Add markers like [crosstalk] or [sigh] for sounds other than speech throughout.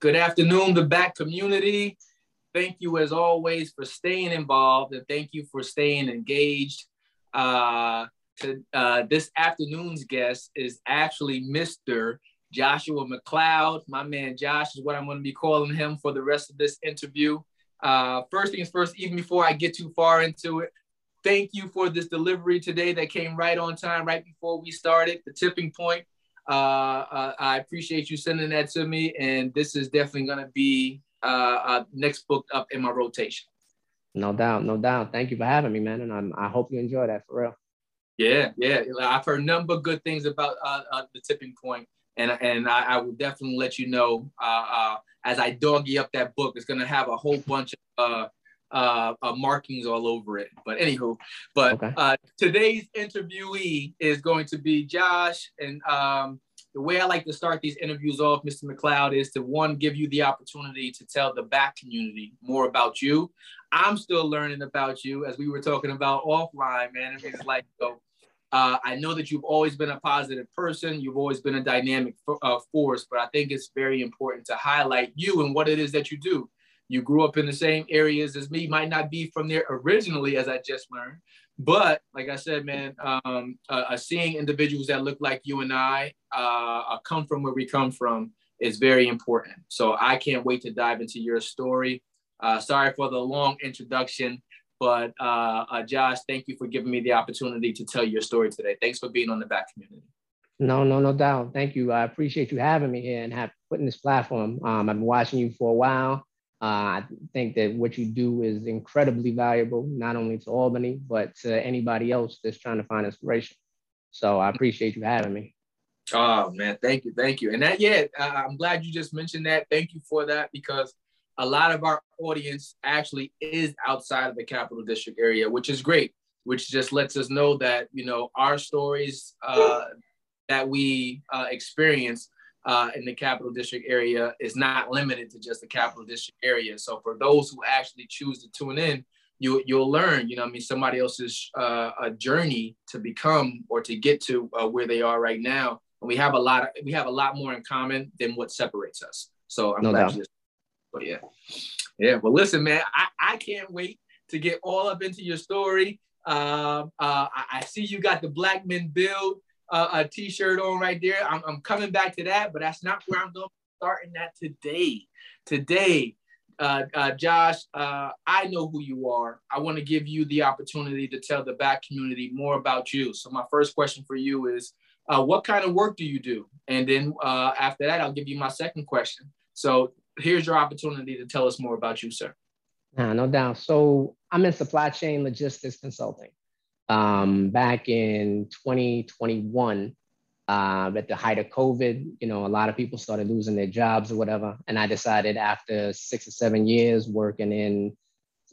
Good afternoon, the back community. Thank you, as always, for staying involved and thank you for staying engaged. Uh, to, uh, this afternoon's guest is actually Mr. Joshua McCloud. My man Josh is what I'm going to be calling him for the rest of this interview. Uh, first things first, even before I get too far into it, thank you for this delivery today that came right on time, right before we started, the tipping point. Uh, uh, I appreciate you sending that to me, and this is definitely going to be uh, uh, next book up in my rotation. No doubt, no doubt. Thank you for having me, man, and I'm, i hope you enjoy that for real. Yeah, yeah. I've heard a number of good things about uh, uh, the tipping point, and and I, I, will definitely let you know as I doggy up that book. It's going to have a whole bunch of uh, uh, markings all over it. But anywho, but okay. uh, today's interviewee is going to be Josh. And um, the way I like to start these interviews off, Mr. McCloud, is to one, give you the opportunity to tell the back community more about you. I'm still learning about you as we were talking about offline, man. It's like, so, uh, I know that you've always been a positive person. You've always been a dynamic uh, force, but I think it's very important to highlight you and what it is that you do you grew up in the same areas as me, might not be from there originally, as I just learned. But like I said, man, um, uh, uh, seeing individuals that look like you and I uh, uh, come from where we come from is very important. So I can't wait to dive into your story. Uh, sorry for the long introduction, but uh, Josh, thank you for giving me the opportunity to tell your story today. Thanks for being on the back community. No, no, no doubt. Thank you. I appreciate you having me here and have putting this platform. Um, I've been watching you for a while. Uh, I think that what you do is incredibly valuable, not only to Albany, but to anybody else that's trying to find inspiration. So I appreciate you having me. Oh man, thank you, thank you. And that, yeah, uh, I'm glad you just mentioned that. Thank you for that because a lot of our audience actually is outside of the Capital District area, which is great. Which just lets us know that you know our stories uh, that we uh, experience uh, in the capital district area is not limited to just the capital district area. So for those who actually choose to tune in, you you'll learn. You know, I mean, somebody else's uh, a journey to become or to get to uh, where they are right now. And we have a lot of we have a lot more in common than what separates us. So I'm no glad doubt. you. Just, but yeah, yeah. Well, listen, man, I I can't wait to get all up into your story. Um, uh, I, I see you got the Black Men Build uh, a t-shirt on right there. I'm, I'm coming back to that, but that's not where I'm going. Starting that today. Today, uh, uh, Josh, uh, I know who you are. I want to give you the opportunity to tell the back community more about you. So my first question for you is, uh, what kind of work do you do? And then uh, after that, I'll give you my second question. So here's your opportunity to tell us more about you, sir. Nah, no doubt. So I'm in supply chain logistics consulting um, back in 2021 uh, at the height of COVID, you know, a lot of people started losing their jobs or whatever. And I decided after six or seven years working in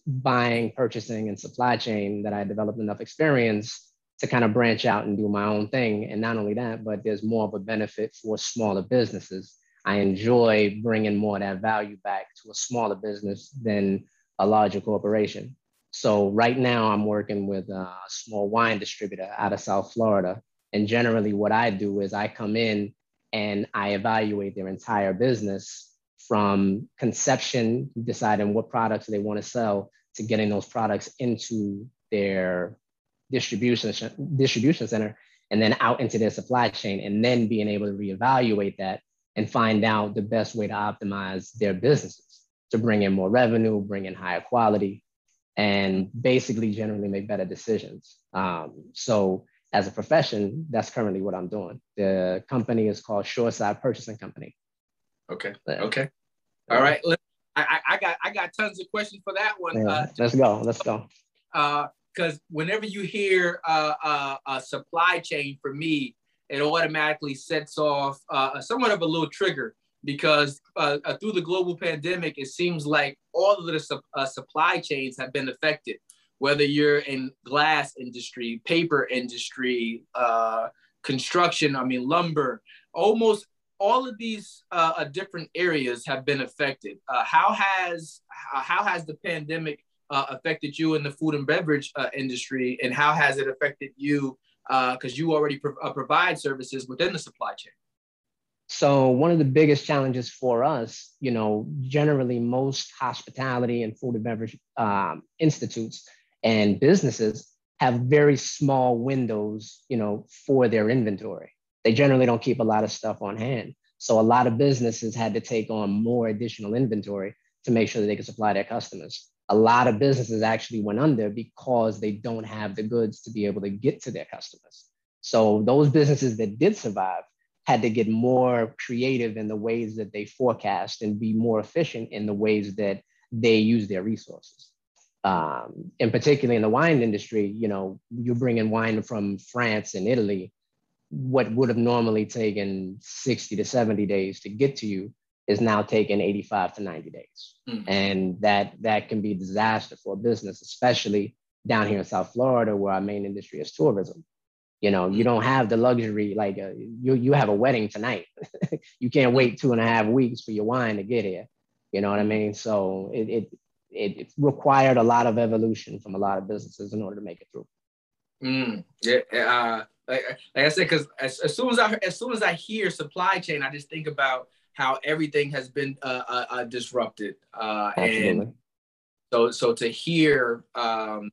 buying, purchasing, and supply chain that I developed enough experience to kind of branch out and do my own thing. And not only that, but there's more of a benefit for smaller businesses. I enjoy bringing more of that value back to a smaller business than a larger corporation. So right now I'm working with a small wine distributor out of South Florida. And generally what I do is I come in and I evaluate their entire business from conception, deciding what products they want to sell to getting those products into their distribution, distribution center and then out into their supply chain and then being able to reevaluate that and find out the best way to optimize their businesses to bring in more revenue, bring in higher quality, and basically generally make better decisions. Um, so as a profession, that's currently what I'm doing. The company is called Shoreside Purchasing Company. Okay. Okay. All right. I, I got I got tons of questions for that one. Yeah, uh, let's go. Let's go. Because uh, whenever you hear uh, uh, a supply chain, for me, it automatically sets off uh, somewhat of a little trigger because uh, uh, through the global pandemic, it seems like all of the su- uh, supply chains have been affected. Whether you're in glass industry, paper industry, uh, construction, I mean lumber, almost all of these uh, uh, different areas have been affected. how has how has the pandemic affected you in the food and beverage industry, and how has it affected you? Because you already pro- provide services within the supply chain. So one of the biggest challenges for us, you know, generally most hospitality and food and beverage um, institutes and businesses have very small windows, you know, for their inventory. They generally don't keep a lot of stuff on hand. So a lot of businesses had to take on more additional inventory to make sure that they could supply their customers. A lot of businesses actually went under because they don't have the goods to be able to get to their customers. So those businesses that did survive had to get more creative in the ways that they forecast and be more efficient in the ways that they use their resources. Um, and particularly in the wine industry, you know, you're bringing wine from France and Italy. What would have normally taken 60 to 70 days to get to you is now taking 85 to 90 days. Mm-hmm. And that that can be a disaster for a business, especially down here in South Florida, where our main industry is tourism. You know, you don't have the luxury like uh, you you have a wedding tonight. [laughs] you can't wait two and a half weeks for your wine to get here. You know what I mean? So it, it it, it required a lot of evolution from a lot of businesses in order to make it through. Mm, yeah, uh, like, like I said, because as, as soon as I as soon as I hear supply chain, I just think about how everything has been uh, uh, uh disrupted, uh, and so so to hear um,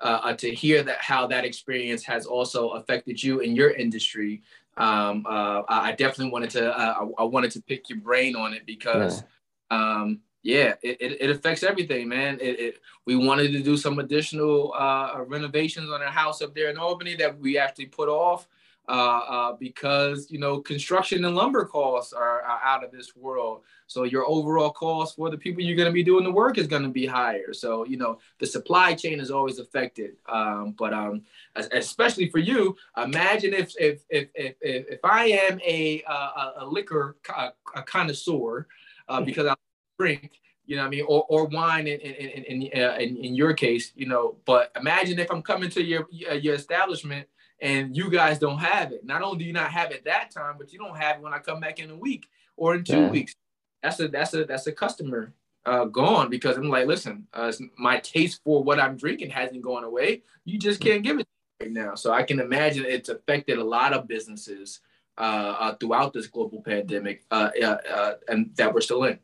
uh, uh, to hear that how that experience has also affected you in your industry. Um, uh, I definitely wanted to uh, I, wanted to pick your brain on it because yeah, um, yeah it, it, it, affects everything, man. It, it, we wanted to do some additional uh, renovations on our house up there in Albany that we actually put off uh, uh, because you know construction and lumber costs are, are, out of this world. So your overall cost for the people you're going to be doing the work is going to be higher. So you know the supply chain is always affected. Um, but um, especially for you, imagine if if if if, if I am a a, a liquor a, a connoisseur uh, because I drink. You know what I mean, or, or wine in in, in, in, uh, in, in your case, you know. But imagine if I'm coming to your your establishment and you guys don't have it. Not only do you not have it that time, but you don't have it when I come back in a week or in two yeah. weeks. That's a that's a that's a customer uh, gone because I'm like, listen, uh, my taste for what I'm drinking hasn't gone away. You just can't give it right now. So I can imagine it's affected a lot of businesses uh, uh throughout this global pandemic, uh, uh, and that we're still in.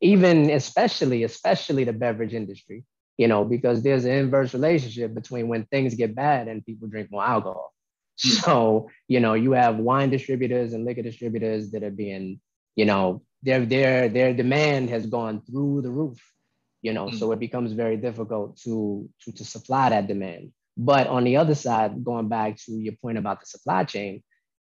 Even especially, especially the beverage industry you know, because there's an inverse relationship between when things get bad and people drink more alcohol. Hmm. [laughs] So, you know, you have wine distributors and liquor distributors that are being, you know, their their their demand has gone through the roof, you know, mm. so it becomes very difficult to, to to supply that demand. But on the other side, going back to your point about the supply chain,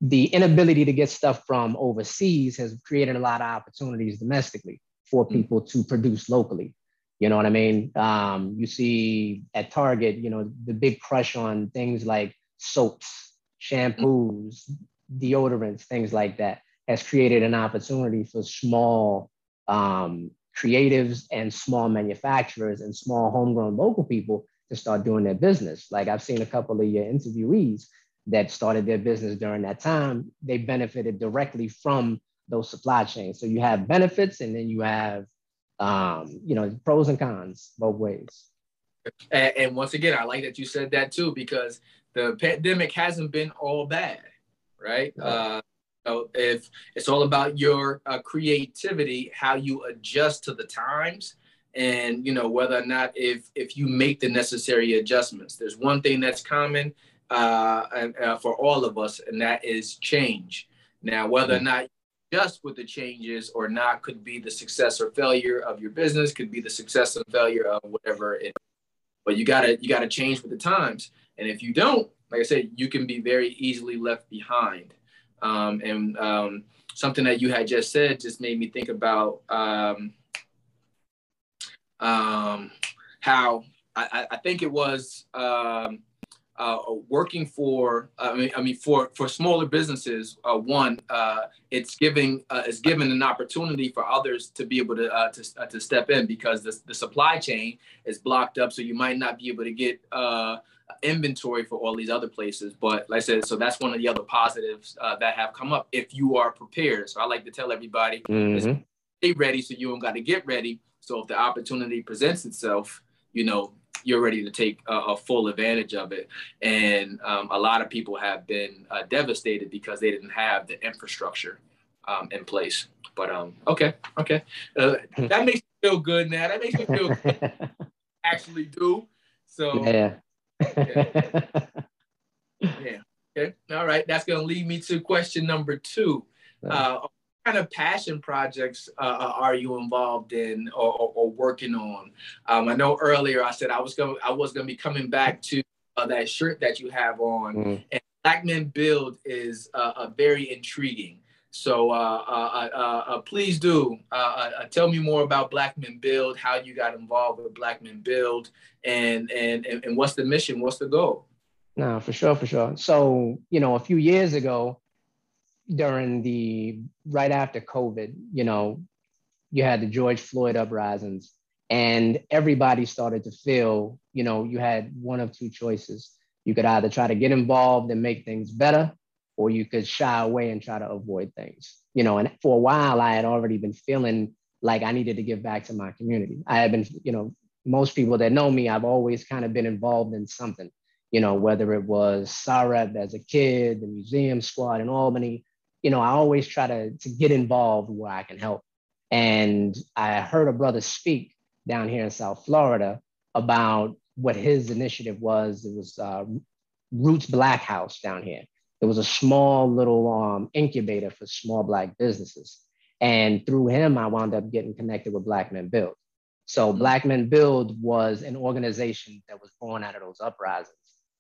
the inability to get stuff from overseas has created a lot of opportunities domestically for hmm. people to produce locally. You know what I mean? Um, you see at Target, you know, the big crush on things like soaps, shampoos, deodorants, things like that has created an opportunity for small um, creatives and small manufacturers and small homegrown local people to start doing their business. Like I've seen a couple of your interviewees that started their business during that time. They benefited directly from those supply chains. So you have benefits and then you have um, you know, pros and cons both ways. And, and, once again, I like that you said that too, because the pandemic hasn't been all bad, right? Uh, so if it's all about your uh, creativity, how you adjust to the times, and you know whether or not if if you make the necessary adjustments. There's one thing that's common uh, and, uh, for all of us, and that is change. Now, whether or mm-hmm. not just with the changes or not could be the success or failure of your business, could be the success or failure of whatever it. But you gotta you gotta change with the times, and if you don't, like I said, you can be very easily left behind. Um, and um, something that you had just said just made me think about um, um how I, I, think it was um, uh, working for I mean, I mean for for smaller businesses uh, one uh, it's giving uh, it's given an opportunity for others to be able to uh, to, uh, to step in because the, the supply chain is blocked up so you might not be able to get inventory for all these other places. But like I said so that's one of the other positives that have come up if you are prepared. So I like to tell everybody mm-hmm. stay ready so you don't got to get ready. So if the opportunity presents itself you know you're ready to take a, a full advantage of it. And um, a lot of people have been uh, devastated because they didn't have the infrastructure um, in place. But um, okay, okay, uh, that makes me feel good now. That makes me feel [laughs] actually do. So yeah. yeah. yeah. Okay. All right. That's going to lead me to question number two. Uh, kind of passion projects uh, uh, are you involved in or, or, or working on? Um, I know earlier I said I was going I was going to be coming back to uh, that shirt that you have on, mm. and Black Men Build is uh, very intriguing. So uh, uh, uh, uh please do tell me more about Black Men Build, how you got involved with Black Men Build, and, and and and what's the mission? What's the goal? No, for sure, for sure. So you know, a few years ago, during the right after COVID, you know, you had the George Floyd uprisings, and everybody started to feel, you know, you had one of two choices. You could either try to get involved and make things better, or you could shy away and try to avoid things. You know, and for a while I had already been feeling like I needed to give back to my community. I had been, you know, most people that know me, I've always kind of been involved in something, you know, whether it was SAREP as a kid, the museum squad in Albany, you know, I always try to, to get involved where I can help. And I heard a brother speak down here in South Florida about what his initiative was. It was uh, Roots Black House down here. It was a small little um, incubator for small Black businesses. And through him, I wound up getting connected with Black Men Build. So mm-hmm. Black Men Build was an organization that was born out of those uprisings.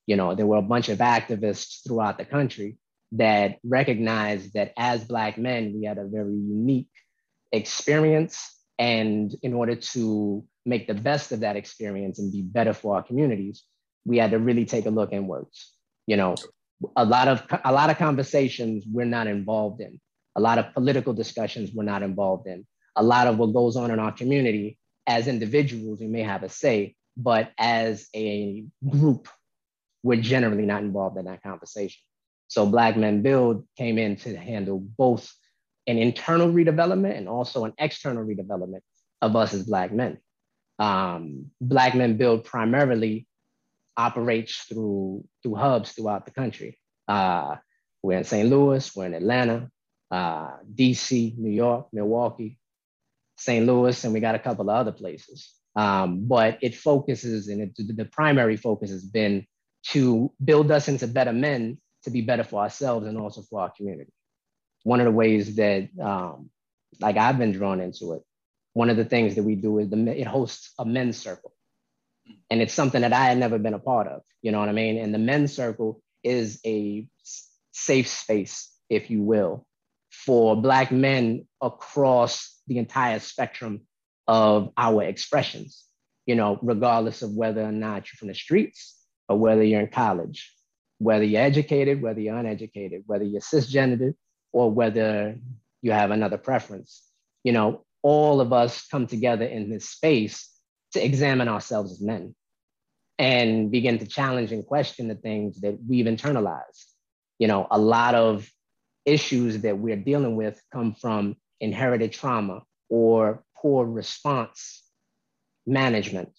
You know, there were a bunch of activists throughout the country that recognized that as Black men, we had a very unique experience. And in order to make the best of that experience and be better for our communities, we had to really take a look inwards. You know, a lot of a lot of conversations we're not involved in a lot of political discussions we're not involved in a lot of what goes on in our community as individuals we may have a say but as a group we're generally not involved in that conversation so black men build came in to handle both an internal redevelopment and also an external redevelopment of us as black men um, black men build primarily operates through through hubs throughout the country. Uh, we're in St. Louis, we're in Atlanta, uh, DC, New York, Milwaukee, St. Louis, and we got a couple of other places. Um, but it focuses, and it, the primary focus has been to build us into better men to be better for ourselves and also for our community. One of the ways that, um, like I've been drawn into it, one of the things that we do is the, it hosts a men's circle and it's something that I had never been a part of. You know what I mean? And the men's circle is a safe space, if you will, for Black men across the entire spectrum of our expressions, you know, regardless of whether or not you're from the streets or whether you're in college, whether you're educated, whether you're uneducated, whether you're cisgendered, or whether you have another preference. You know, all of us come together in this space to examine ourselves as men and begin to challenge and question the things that we've internalized. You know, a lot of issues that we're dealing with come from inherited trauma or poor response management.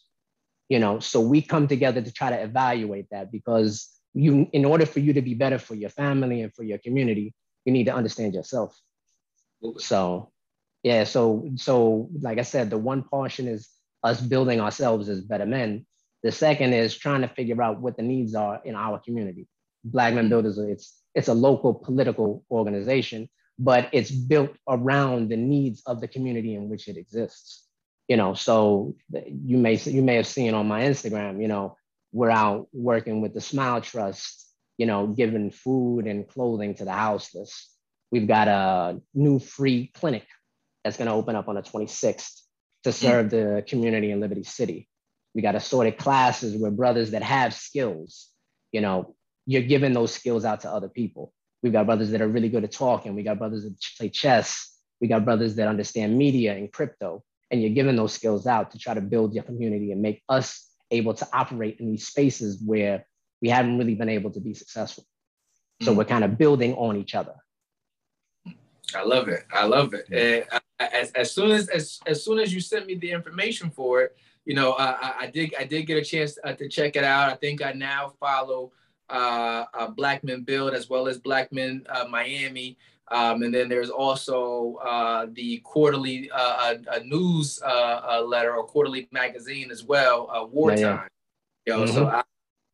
You know, so we come together to try to evaluate that because you, in order for you to be better for your family and for your community, you need to understand yourself. So, yeah, so so like I said, the one portion is us building ourselves as better men. The second is trying to figure out what the needs are in our community. Black Men Builders, it's it's a local political organization, but it's built around the needs of the community in which it exists. You know, so you may you may have seen on my Instagram, you know, we're out working with the Smile Trust, you know, giving food and clothing to the houseless. We've got a new free clinic that's going to open up on the 26th to mm. serve the community in Liberty City. We got assorted classes where brothers that have skills, you know, you're giving those skills out to other people. We've got brothers that are really good at talking. We got brothers that play chess. We got brothers that understand media and crypto. And you're giving those skills out to try to build your community and make us able to operate in these spaces where we haven't really been able to be successful. So mm we're kind of building on each other. I love it. I love it. And as, as soon as, as as soon as you sent me the information for it, you know, I, I did I did get a chance uh, to check it out. I think I now follow uh, uh, Black Men Build as well as Black Men uh, Miami. Um, and then there's also uh, the quarterly uh, a, a news uh, letter or quarterly magazine as well, uh, Wartime. Yeah, yeah. You know, mm-hmm. so, I,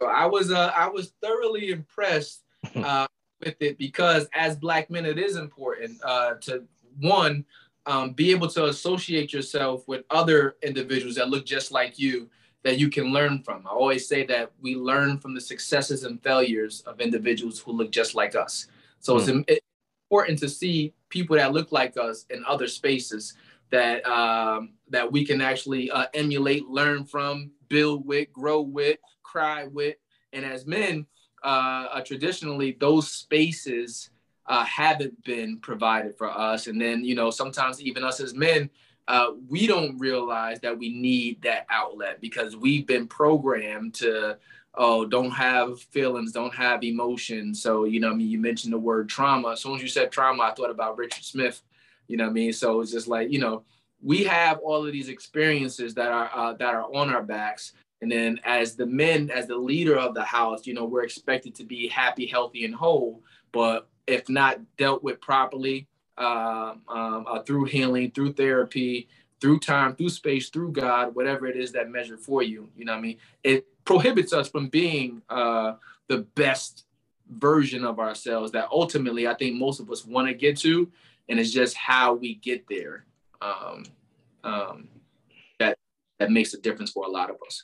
so I was uh, I was thoroughly impressed [laughs] uh, with it because as black men, it is important to one um, be able to associate yourself with other individuals that look just like you that you can learn from. I always say that we learn from the successes and failures of individuals who look just like us. So mm. it's important to see people that look like us in other spaces that um, that we can actually uh, emulate, learn from, build with, grow with, cry with. And as men, uh, uh, traditionally, those spaces uh, haven't been provided for us. And then, you know, sometimes even us as men, uh, we don't realize that we need that outlet because we've been programmed to oh don't have feelings don't have emotions. So you know i mean? You mentioned the word trauma. As soon as you said trauma i thought about richard smith you know i mean? So it's just like you know we have all of these experiences that are uh, that are on our backs. And then as the men as the leader of the house you know we're expected to be happy healthy and whole. But if not dealt with properly um, um, uh, through healing, through therapy, through time, through space, through God, whatever it is that measure for you. You know I mean? It prohibits us from being uh, the best version of ourselves that ultimately I think most of us want to get to. And it's just how we get there um, um, that that makes a difference for a lot of us.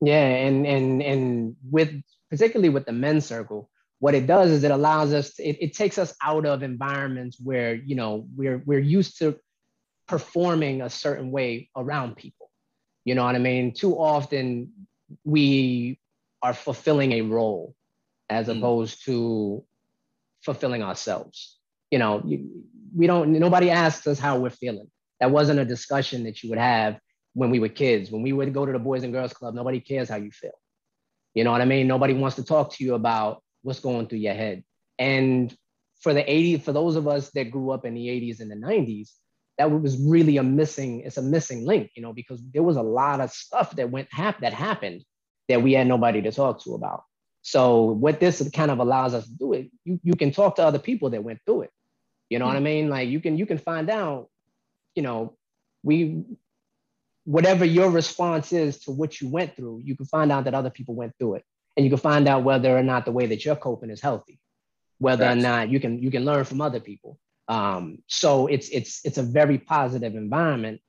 Yeah, and and and with particularly with the men's circle, what it does is it allows us to, it, it takes us out of environments where you know we're we're used to performing a certain way around people you know what i mean too often we are fulfilling a role as mm. opposed to fulfilling ourselves. You know we don't nobody asks us how we're feeling. That wasn't a discussion that you would have when we were kids. When we would go to the boys and girls club nobody cares how you feel. You know what i mean? Nobody wants to talk to you about what's going through your head. And for the 80s, for those of us that grew up in the 80s and the 90s, that was really a missing, it's a missing link, you know, because there was a lot of stuff that went hap- that happened that we had nobody to talk to about. So what this kind of allows us to do it, you, you can talk to other people that went through it. You know mm-hmm. what I hmm. mean? Like you can you can find out, you know, we whatever your response is to what you went through, you can find out that other people went through it and you can find out whether or not the way that you're coping is healthy whether or not you can you can learn from other people um, so it's it's it's a very positive environment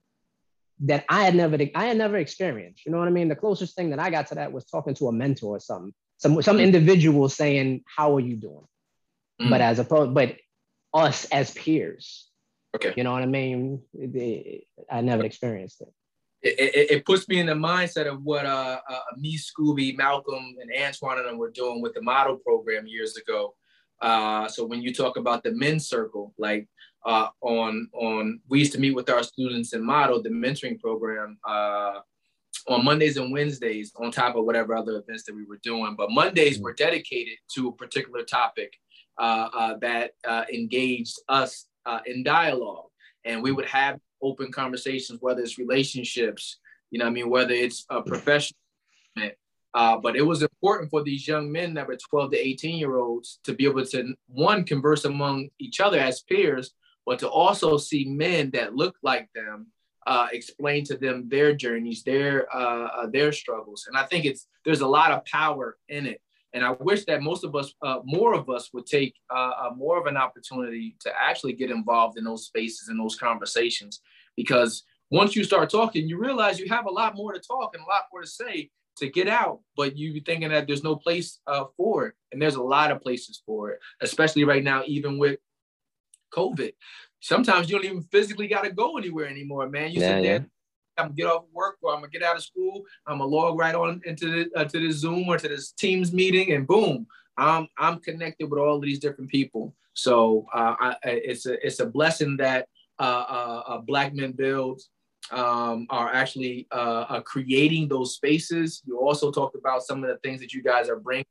that I had never I had never experienced. You know what I mean? The closest thing that I got to that was talking to a mentor or something. Some some individual saying, "How are you doing?" Mm. But as opposed, but us as peers. Okay. You know what I mean? I never experienced it it, it, puts me in the mindset of what uh, uh, me, Scooby, Malcolm, and Antoine and them were doing with the model program years ago. Uh, so when you talk about the men's circle, like uh, on on we used to meet with our students and model the mentoring program uh, on Mondays and Wednesdays, on top of whatever other events that we were doing. But Mondays were dedicated to a particular topic uh, uh, that uh, engaged us in dialogue, and we would have open conversations, whether it's relationships, you know, I mean, whether it's a professional. Uh, but it was important for these young men that were 12 to 18 year olds to be able to one converse among each other as peers, but to also see men that look like them uh, explain to them their journeys, their uh, uh their struggles, and I think it's there's a lot of power in it. And I wish that most of us, uh, more of us, would take uh, more of an opportunity to actually get involved in those spaces and those conversations. Because once you start talking, you realize you have a lot more to talk and a lot more to say to get out, but you be thinking that there's no place uh, for it. And there's a lot of places for it, especially right now, even with COVID. Sometimes you don't even physically got to go anywhere anymore, man. You yeah, sit there, I'm gonna get off work or I'm gonna get out of school. I'm gonna log right on into the uh, to this Zoom or to this Teams meeting, and boom, I'm I'm connected with all of these different people. So uh, I, it's a it's a blessing that uh, uh, uh Black Men Build um, are actually uh, creating those spaces. You also talked about some of the things that you guys are bringing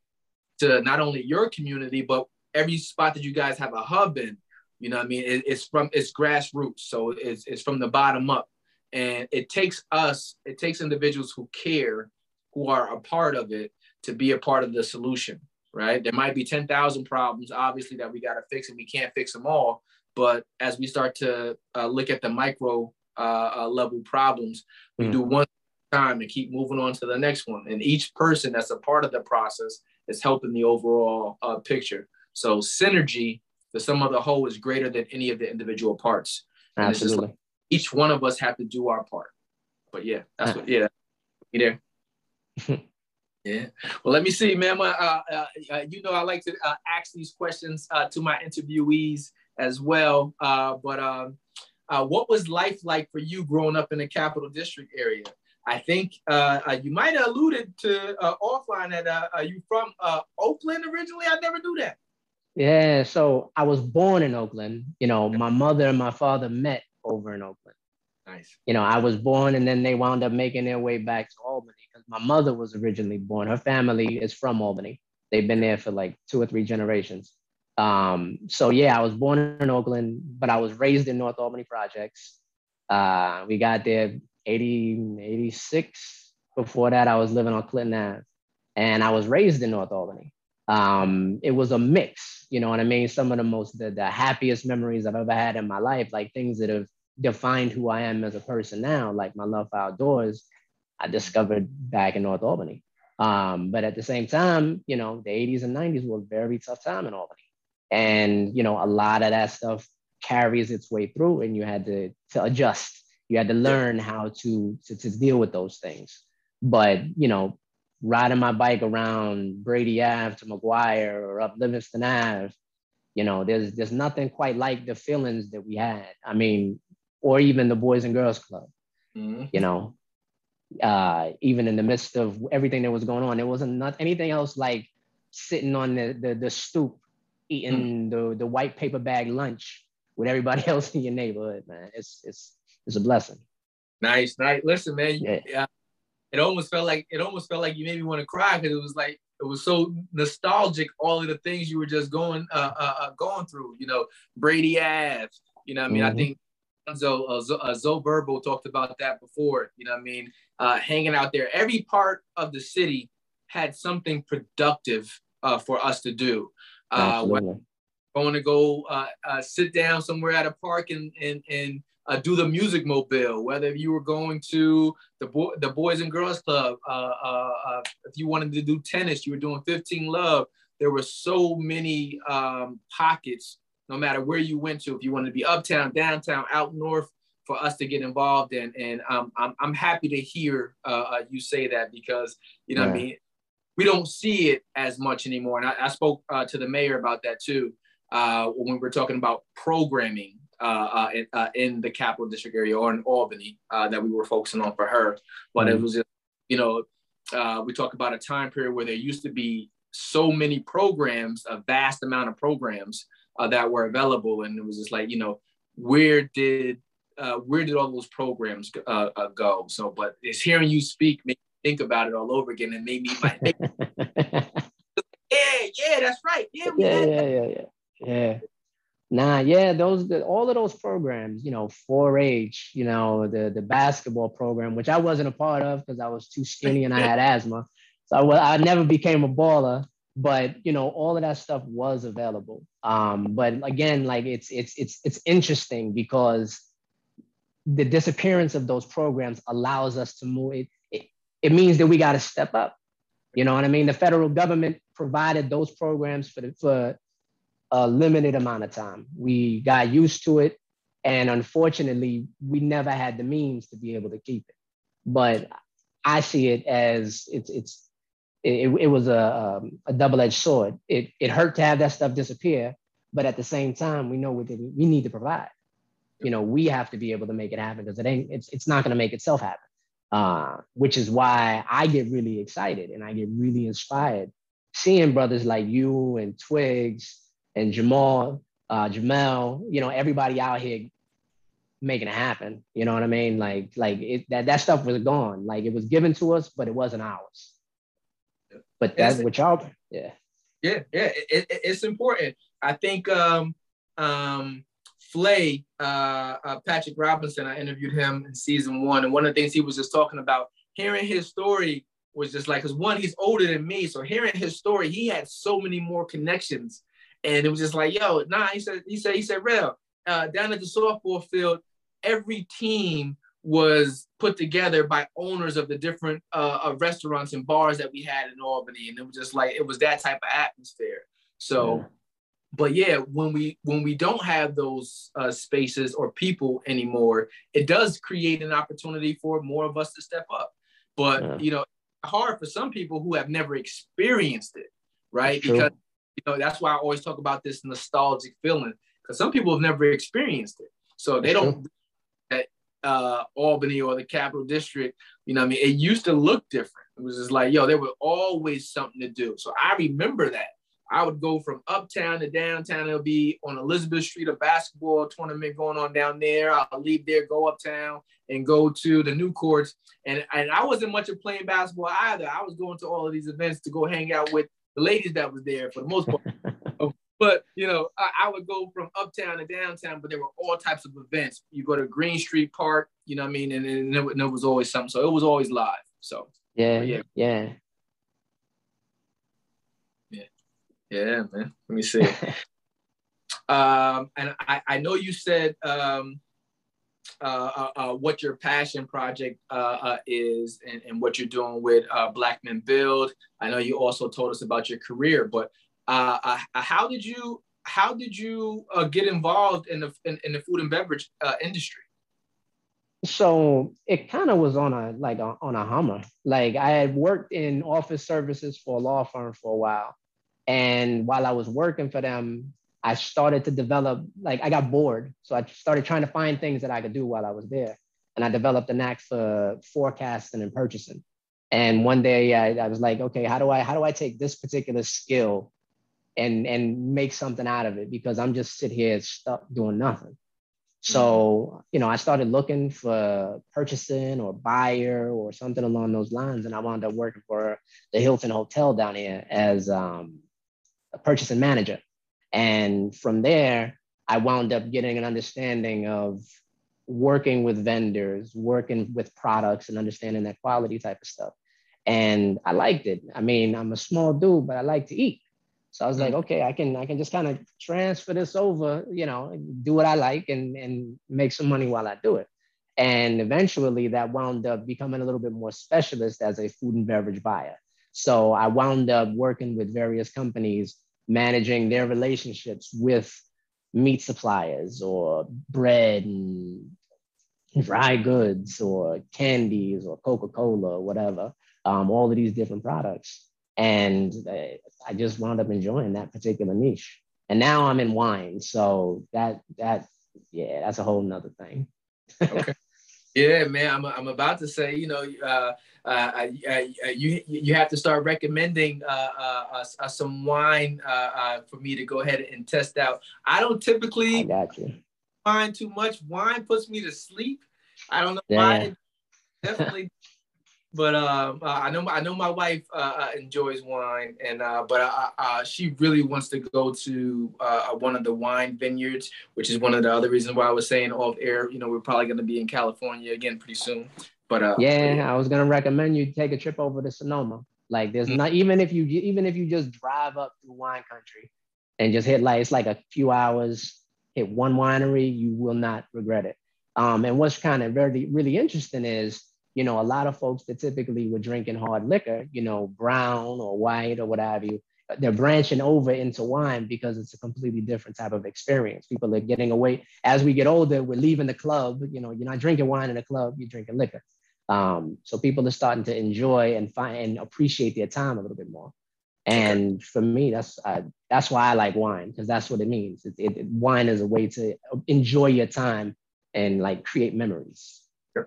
to not only your community, but every spot that you guys have a hub in. You know, I mean, it, it's from it's grassroots, so it's it's from the bottom up. And it takes us, it takes individuals who care, who are a part of it, to be a part of the solution, right? There might be 10,000 problems, obviously, that we got to fix, and we can't fix them all. But as we start to uh, look at the micro uh, uh level problems, we mm. do one time and keep moving on to the next one. And each person that's a part of the process is helping the overall uh, picture. So synergy, the sum of the whole, is greater than any of the individual parts. Absolutely. Like each one of us have to do our part. But yeah, that's what. Yeah, you there. [laughs] Yeah. Well, let me see, ma'am. Uh, uh, uh, you know, I like to uh, ask these questions uh, to my interviewees as well. Uh, but um, Uh, what was life like for you growing up in the Capital District area? I think uh, uh, you might have alluded to offline that are you from Oakland originally? I never knew that. Yeah. So I was born in Oakland. You know, my mother and my father met over in Oakland. Nice. You know, I was born and then they wound up making their way back to Albany because my mother was originally born. Her family is from Albany. They've been there for like two or three generations. Um, so yeah, I was born in Oakland, but I was raised in North Albany projects. Uh, we got there 80, 86. Before that, I was living on Clinton Ave and I was raised in North Albany. Um, it was a mix, you know what I mean? Some of the most, the, the happiest memories I've ever had in my life, like things that have defined who I am as a person now, like my love for outdoors, I discovered back in North Albany. Um, but at the same time, you know, the 80s and 90s were a very tough time in Albany. And, you know, a lot of that stuff carries its way through and you had to, to adjust. You had to learn how to, to, to deal with those things. But, you know, riding my bike around Brady Ave to McGuire or up Livingston Ave, you know, there's there's nothing quite like the feelings that we had. I mean, or even the Boys and Girls Club. Mm-hmm. You know, uh, even in the midst of everything that was going on, there wasn't not anything else like sitting on the the, the stoop eating mm-hmm. the the white paper bag lunch with everybody [laughs] else in your neighborhood. Man, it's it's it's a blessing. Nice, nice. Listen, man. Yeah. yeah. It almost felt like it almost felt like you made me want to cry because it was like it was so nostalgic. All of the things you were just going uh, uh, uh going through. You know, Brady Ave. You know, I mean, mm-hmm. I think Zo, uh, Zo, uh, Zo Verbo talked about that before. You know I mean? Uh, hanging out there. Every part of the city had something productive uh, for us to do. Uh, going to go uh, uh, sit down somewhere at a park and, and, and uh, do the music mobile, whether you were going to the, bo- the Boys and Girls Club, uh, uh, uh, if you wanted to do tennis, you were doing 15 Love. There were so many um, pockets no matter where you went to, if you wanted to be uptown, downtown, out north, for us to get involved in. And um, I'm, I'm happy to hear you say that because, you know yeah. I mean? We don't see it as much anymore. And I, I spoke uh, to the mayor about that too uh, when we were talking about programming uh, uh, in, in, the capital district area or in Albany that we were focusing on for her. But mm-hmm. it was, you know, we talk about a time period where there used to be so many programs, a vast amount of programs uh, that were available, and it was just like you know where did uh, where did all those programs uh, uh, go? So, but it's hearing you speak think about it all over again, and made me like, [laughs] yeah, yeah, that's right, yeah, yeah, yeah, yeah, yeah, yeah. Nah, yeah, those the, all of those programs, you know, 4-H, you know, the the basketball program, which I wasn't a part of because I was too skinny and I had asthma, so I, I never became a baller but you know all of that stuff was available. Um, but again like it's it's it's it's interesting because the disappearance of those programs allows us to move it it, means that we got to step up you know what i mean the federal government provided those programs for the, for a limited amount of time we got used to it and unfortunately we never had the means to be able to keep it but i see it as it's it's it, it was a, um, a double-edged sword. It, it hurt to have that stuff disappear, but at the same time, we know what we need to provide. You know, we have to be able to make it happen because it ain't, it's, it's not going to make itself happen. Uh, which is why I get really excited and I get really inspired seeing brothers like you and Twigs and Jamal, uh, Jamel, you know, everybody out here making it happen. You know what I mean? Like, like it, that, that stuff was gone. Like it was given to us, but it wasn't ours. But that's what y'all, yeah. Yeah, yeah, it, it, it's important. I think um, um, Flay, uh, uh, Patrick Robinson, I interviewed him in season one, and one of the things he was just talking about, hearing his story was just like, because one, he's older than me, so hearing his story, he had so many more connections, and it was just like, yo, nah, he said, he said, he said, real, uh, down at the softball field, every team was put together by owners of the different uh, restaurants and bars that we had in Albany, and it was just like it was that type of atmosphere. So. But yeah, when we when we don't have those uh, spaces or people anymore, it does create an opportunity for more of us to step up. But yeah. you know, hard for some people who have never experienced it, right? Because you know that's why I always talk about this nostalgic feeling because some people have never experienced it, so they don't. At uh, Albany or the Capital District, you know, I mean, it used to look different. It was just like, yo, there was always something to do. So I remember that. I would go from uptown to downtown. It'll be on Elizabeth Street, a basketball tournament going on down there. I'll leave there, go uptown, and go to the new courts. And, and I wasn't much of playing basketball either. I was going to all of these events to go hang out with the ladies that was there for the most part. [laughs] Um, but you know, I, I, would go from uptown to downtown, but there were all types of events. You go to Green Street Park, you know what I mean, and, and, there was always something. So it was always live. So yeah, yeah. Yeah, yeah, man. Let me see. [laughs] um, and I, I know you said um, uh, uh, uh, what your passion project uh, uh, is and, and, what you're doing with uh, Black Men Build. I know you also told us about your career, but how did you how did you get involved in the in, in, the food and beverage industry? So it kind of was on a like a, on a Hummer. Like I had worked in office services for a law firm for a while, and while I was working for them, I started to develop, like I got bored. So I started trying to find things that I could do while I was there. And I developed a knack for forecasting and purchasing. And one day I, I was like, okay, how do I how do I take this particular skill and and make something out of it? Because I'm just sit here stuck doing nothing. So, you know, I started looking for purchasing or buyer or something along those lines. And I wound up working for the Hilton Hotel down here as um, a purchasing manager. And from there, I wound up getting an understanding of working with vendors, working with products, and understanding that quality type of stuff. And I liked it. I mean, I'm a small dude, but I like to eat. So I was like, mm. okay, I can I can just kind of transfer this over, you know, do what I like and and make some money while I do it. And eventually that wound up becoming a little bit more specialist as a food and beverage buyer. So I wound up working with various companies managing their relationships with meat suppliers or bread and dry goods or candies or Coca-Cola or whatever, um, all of these different products. And I just wound up enjoying that particular niche. And now I'm in wine. So that, that, yeah, that's a whole nother thing. okay. Yeah, man. I'm, I'm about to say, you know, uh, uh, uh, you you have to start recommending uh, uh, uh some wine uh, for me to go ahead and test out. I don't typically I got you. wine too much. Wine puts me to sleep. I don't know yeah. why. Definitely. [laughs] but um, I know I know my wife enjoys wine, and but she really wants to go to one of the wine vineyards, which is one of the other reasons why I was saying off air. You know, we're probably going to be in California again pretty soon. But uh, yeah, I was gonna recommend you take a trip over to Sonoma. Like there's mm-hmm. not even if you even if you just drive up through wine country and just hit like it's like a few hours, hit one winery, you will not regret it. Um, and what's kind of very really interesting is, you know, a lot of folks that typically were drinking hard liquor, you know, brown or white or what have you, they're branching over into wine because it's a completely different type of experience. People are getting away as we get older. We're leaving the club. You know, you're not drinking wine in a club. You're drinking liquor. Um, so people are starting to enjoy and find and appreciate their time a little bit more. And for me, that's uh, that's why I like wine because that's what it means. It, it, wine is a way to enjoy your time and like create memories.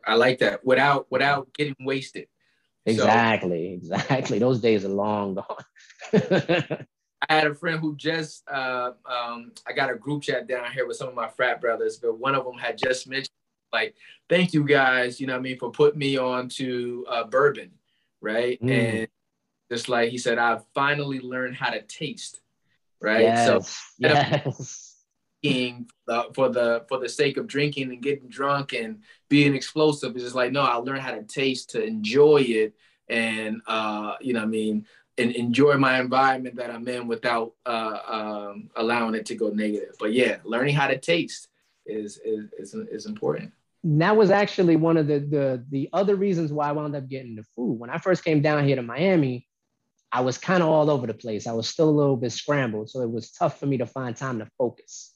I like that without without getting wasted. Exactly, so, exactly. Those days are long gone. [laughs] I had a friend who just uh, um, I got a group chat down here with some of my frat brothers, but one of them had just mentioned like, thank you guys, you know I mean, for putting me on to uh, bourbon, right? Mm. And just like he said, I've finally learned how to taste, right? Yes. So yes. For the for the sake of drinking and getting drunk and being explosive, it's just like, no, I learned how to taste to enjoy it and uh, you know I mean and enjoy my environment that I'm in without uh, um, allowing it to go negative. But yeah, learning how to taste is is is, is important. that was actually one of the, the the other reasons why I wound up getting the food. When I first came down here to Miami, I was kind of all over the place. I was still a little bit scrambled, so it was tough for me to find time to focus.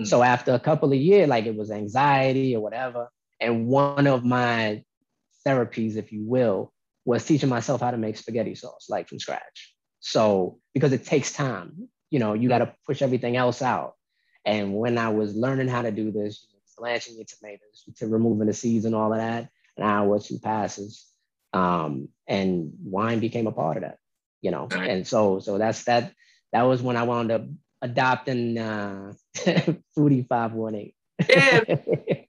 Mm. So after a couple of years, like it was anxiety or whatever, and one of my therapies, if you will, was teaching myself how to make spaghetti sauce, like from scratch. So because it takes time, you know, you got to push everything else out. And when I was learning how to do this, blanching your tomatoes to removing the seeds and all of that, an hour or two passes. Um, and wine became a part of that, you know. Right. And so so that's that that was when I wound up adopting uh Foodie 518. [laughs]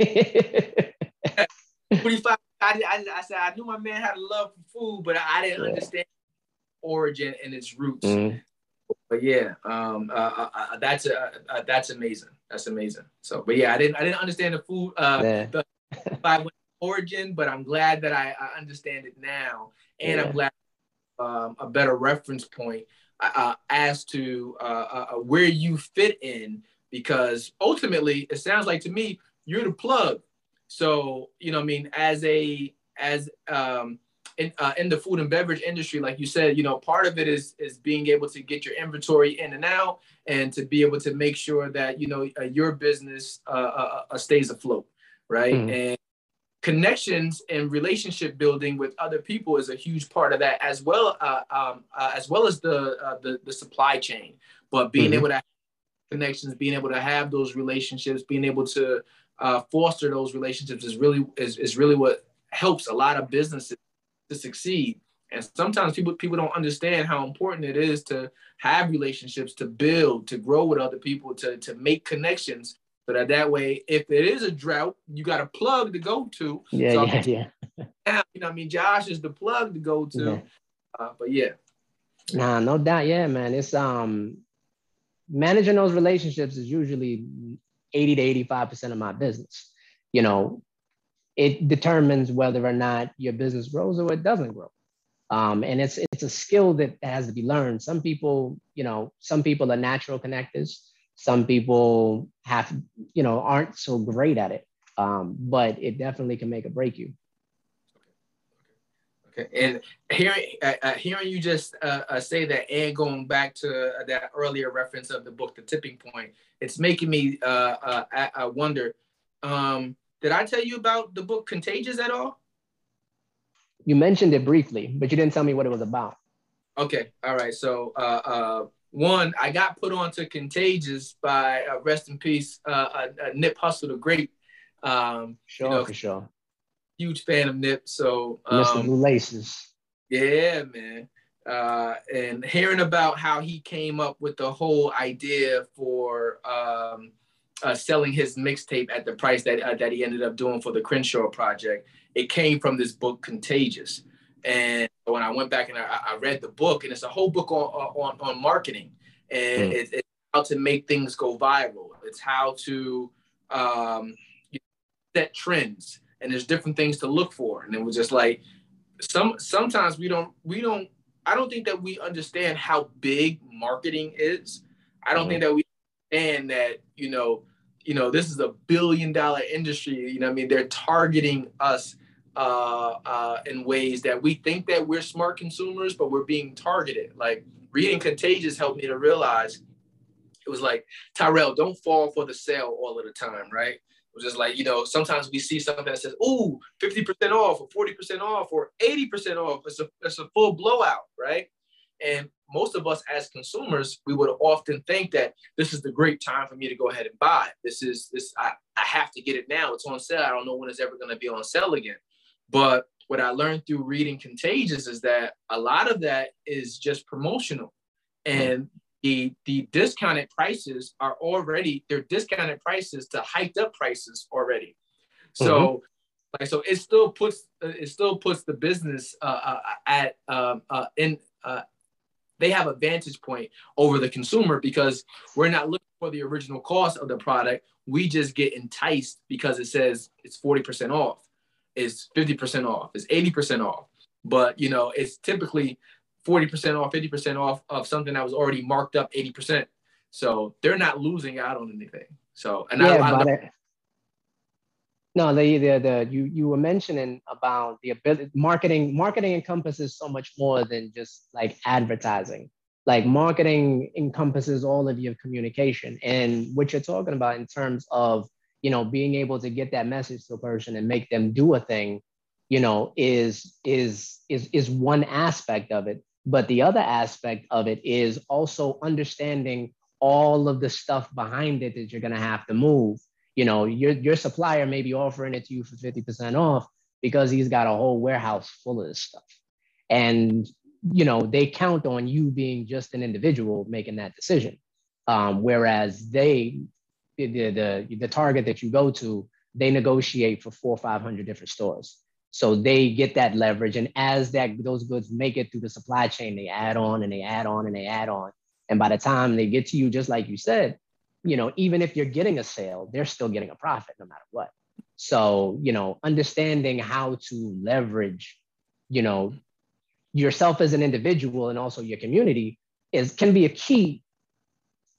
Yeah. Foodie 5 [laughs] I, I, I, said I knew my man had a love for food, but I, I didn't yeah. understand origin and its roots. Mm-hmm. But yeah, um, uh, uh, uh that's uh, uh, that's amazing. That's amazing. So, but yeah, I didn't I didn't understand the food uh, yeah. the [laughs] by origin, but I'm glad that I, I understand it now, and yeah. I'm glad um, a better reference point uh, as to uh, uh, where you fit in, because ultimately, it sounds like to me you're the plug. So you know, I mean, as a as um, in, uh, in the food and beverage industry, like you said, you know, part of it is is being able to get your inventory in and out, and to be able to make sure that you know uh, your business uh, uh, uh stays afloat, right? Mm-hmm. And connections and relationship building with other people is a huge part of that, as well uh, um, as well as the, the, the supply chain. But being mm-hmm. able to have connections, being able to have those relationships, being able to foster those relationships is really is, is really what helps a lot of businesses to succeed. And sometimes people people don't understand how important it is to have relationships, to build, to grow with other people, to to make connections. So that that way, if it is a drought, you got a plug to go to. Yeah, so yeah, yeah. [laughs] Now, you know, I mean, Josh is the plug to go to. Yeah. Uh, but yeah. Nah, no doubt. Yeah, man. It's um managing those relationships is usually 80 to 85 percent of my business. You know, it determines whether or not your business grows or it doesn't grow. Um, and it's it's a skill that has to be learned. Some people, you know, some people are natural connectors. Some people have, you know, aren't so great at it. Um, but it definitely can make or break you. Okay. And hearing uh, uh, hearing you just uh, uh say that, and going back to uh, that earlier reference of the book, The Tipping Point, it's making me uh, I wonder. Um, did I tell you about the book Contagious at all? You mentioned it briefly, but you didn't tell me what it was about. Okay, all right. So, uh, uh, one, I got put onto Contagious by uh, rest in peace, uh, uh, uh, Nip Hussle the Great. Um, sure, you know, for sure. Huge fan of Nip. So, um, Mr. Blue Laces. Yeah, man. Uh, and hearing about how he came up with the whole idea for um, uh, selling his mixtape at the price that uh, that he ended up doing for the Crenshaw project. It came from this book, Contagious. And when I went back and I, I read the book, and it's a whole book on on, on marketing, and mm. it, it's how to make things go viral. It's how to um, set trends, and there's different things to look for. And it was just like some sometimes we don't we don't I don't think that we understand how big marketing is. I don't mm. think that we understand that you know you know, this is a billion dollar industry. You know, I mean, they're targeting us uh, uh, in ways that we think that we're smart consumers, but we're being targeted. Like reading Contagious helped me to realize it was like Tyrell, don't fall for the sale all of the time, right? It was just like, you know, sometimes we see something that says, ooh, 50% off or 40% off or 80% off. It's a, it's a full blowout, right? And most of us as consumers, we would often think that this is the great time for me to go ahead and buy. This is this I, I have to get it now. It's on sale. I don't know when it's ever going to be on sale again. But what I learned through reading Contagious is that a lot of that is just promotional. And the the discounted prices are already they're discounted prices to hiked up prices already. So mm-hmm. like so it still puts it still puts the business uh, uh, at um, uh, in uh, they have a vantage point over the consumer because we're not looking for the original cost of the product. We just get enticed because it says it's 40% off, it's 50% off, is 80% off. But you know, it's typically 40% off, 50% off of something that was already marked up 80%. So they're not losing out on anything. So, and yeah, I, I but no, the, the the you you were mentioning about the ability marketing. Marketing encompasses so much more than just like advertising. Like marketing encompasses all of your communication, and what you're talking about in terms of you know being able to get that message to a person and make them do a thing, you know, is is is is one aspect of it. But the other aspect of it is also understanding all of the stuff behind it that you're going to have to move you know, your, your supplier may be offering it to you for 50% off because he's got a whole warehouse full of this stuff. And, you know, they count on you being just an individual making that decision. Um, whereas they, the, the, the target that you go to, they negotiate for four or 500 different stores. So they get that leverage. And as that those goods make it through the supply chain, they add on and they add on and they add on. And by the time they get to you, just like you said, you know, even if you're getting a sale, they're still getting a profit no matter what. So, you know, understanding how to leverage, you know, yourself as an individual and also your community is can be a key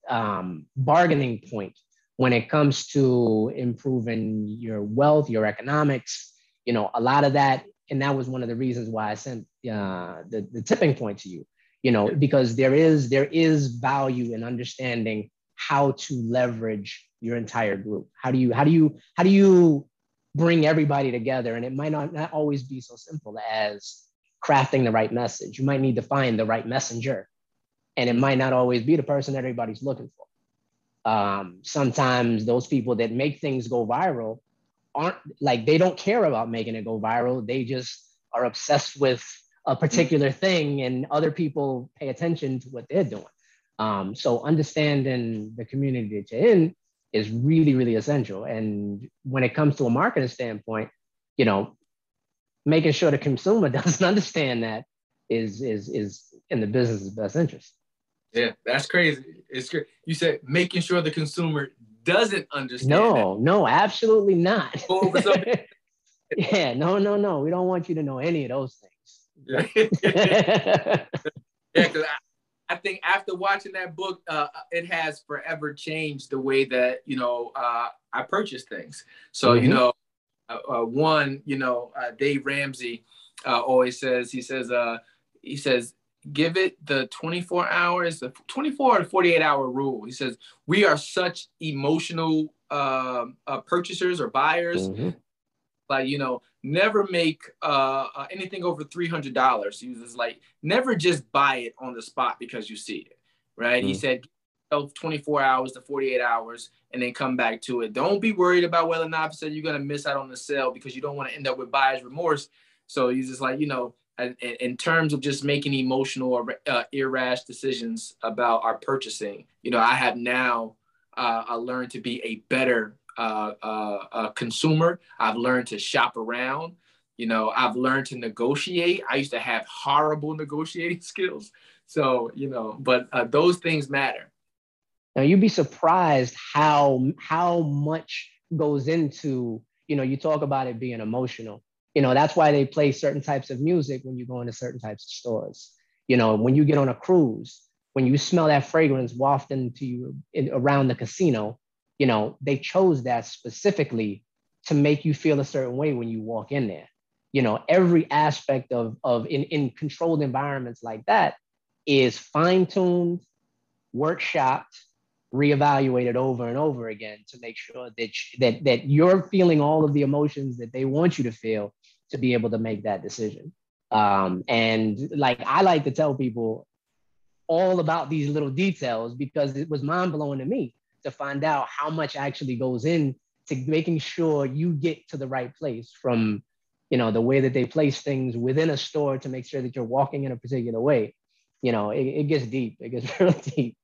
um, bargaining point when it comes to improving your wealth, your economics. You know, a lot of that, and that was one of the reasons why I sent uh, the the tipping point to you. You know, because there is there is value in understanding how to leverage your entire group. How do you how do you how do you bring everybody together? And it might not, not always be so simple as crafting the right message. You might need to find the right messenger, and it might not always be the person that everybody's looking for. Um, sometimes those people that make things go viral aren't like they don't care about making it go viral. They just are obsessed with a particular thing, and other people pay attention to what they're doing. Um, so understanding the community that you're in is really, really essential. And when it comes to a marketing standpoint, you know, making sure the consumer [laughs] doesn't understand that is is is in the business's best interest. Yeah, that's crazy. It's good. You said making sure the consumer doesn't understand. No, that. no, absolutely not. [laughs] yeah, no, no, no. We don't want you to know any of those things. yeah, [laughs] because I think after watching that book, uh, it has forever changed the way that you know uh, I purchase things. So mm-hmm. you know, uh, uh, one, you know, uh, Dave Ramsey uh, always says he says he says give it the 24 hours, the 24 to 48 hour rule. He says we are such emotional uh purchasers or buyers. Mm-hmm. Like you know, never make uh, uh, anything over $300 He uses like never just buy it on the spot because you see it right mm. he said 24 hours to 48 hours and then come back to it don't be worried about whether or not said you're going to miss out on the sale because you don't want to end up with buyer's remorse so he's just like you know in, terms of just making emotional or uh, irrash decisions about our purchasing you know i have now uh, I learned to be a better uh, uh, uh, consumer. I've learned to shop around. You know, I've learned to negotiate. I used to have horrible [laughs] negotiating skills. So, you know, but uh, those things matter. Now you'd be surprised how how much goes into, you know, you talk about it being emotional. You know, that's why they play certain types of music when you go into certain types of stores. You know, when you get on a cruise, when you smell that fragrance wafting to you in, around the casino, you know, they chose that specifically to make you feel a certain way when you walk in there. You know, every aspect of, of in, in controlled environments like that is fine-tuned, workshopped, reevaluated over and over again to make sure that, that, that you're feeling all of the emotions that they want you to feel to be able to make that decision. Um, and like I like to tell people all about these little details because it was mind blowing to me to find out how much actually goes in to making sure you get to the right place from you know the way that they place things within a store to make sure that you're walking in a particular way. You know it, it gets deep. It gets [laughs] really deep.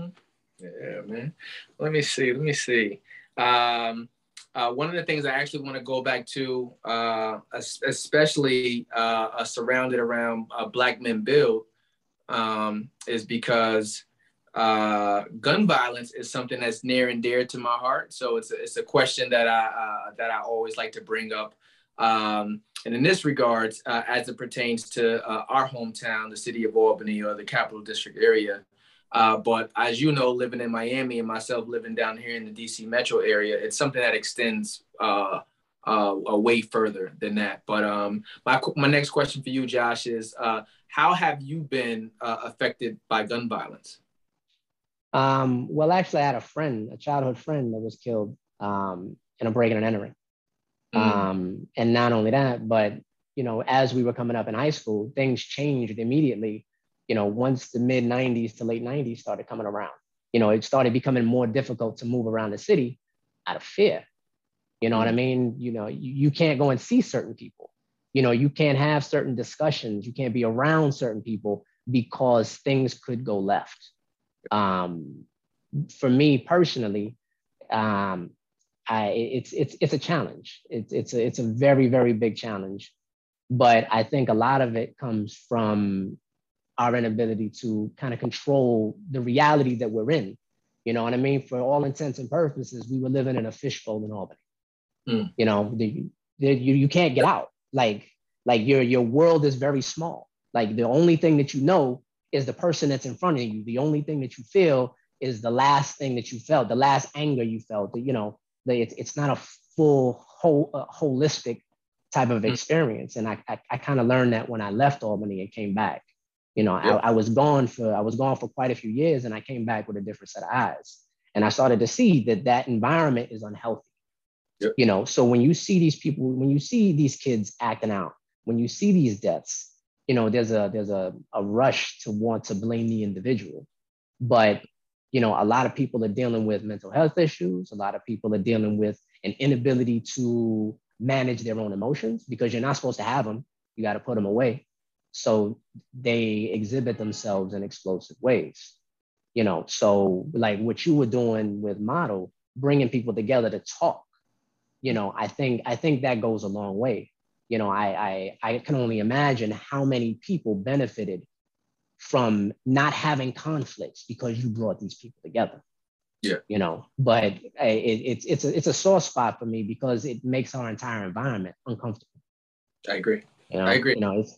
Mm-hmm. yeah man. Let me see. Let me see. Um, uh, one of the things I actually want to go back to, uh, especially uh, surrounded around uh, Black Men Build, um, is because uh, gun violence is something that's near and dear to my heart. So it's a, it's a question that I uh, that I always like to bring up. Um, and in this regards, as it pertains to our hometown, the city of Albany or the Capital District area, Uh, but as you know, living in Miami and myself living down here in the DC metro area, it's something that extends uh, uh, way further than that. But um, my, my next question for you, Josh, is uh, how have you been uh, affected by gun violence? Um, well, actually, I had a friend, a childhood friend that was killed um, in a break and entering. Mm. Um, and not only that, but you know, as we were coming up in high school, things changed immediately you know, once the mid 90s to late 90s started coming around, you know, it started becoming more difficult to move around the city out of fear. You know mm-hmm. what I mm-hmm. mean? You know, you, you can't go and see certain people. You know, you can't have certain discussions. You can't be around certain people because things could go left. Um, for me personally, um, I, it's it's it's a challenge. It's it's a, it's a very very big challenge, but I think a lot of it comes from our inability to kind of control the reality that we're in. You know what I mean? For all intents and purposes, we were living in a fishbowl in Albany. Mm. You know, the, the, you, you can't get out. Like, like your, your world is very small. Like the only thing that you know is the person that's in front of you. The only thing that you feel is the last thing that you felt, the last anger you felt. You know, the, it's, it's not a full, whole, uh, holistic type of hmm. experience. And I, I, I kind of learned that when I left Albany and came back. You know, I, I was gone for I was gone for quite a few years, and I came back with a different set of eyes, and I started to see that that environment is unhealthy. Yep. You know, so when you see these people, when you see these kids acting out, when you see these deaths, you know, there's a there's a, a rush to want to blame the individual. But you know, a lot of people are dealing with mental health issues. A lot of people are dealing with an inability to manage their own emotions because you're not supposed to have them. You got to put them away. So they exhibit themselves in explosive ways. You know, so like what you were doing with model, bringing people together to talk. You know, I think I think that goes a long way. You know, I I, I can only imagine how many people benefited from not having conflicts because you brought these people together. Yeah. You know, but it, it's it's a it's a sore spot for me because it makes our entire environment uncomfortable. I agree. You know, I agree. You know, it's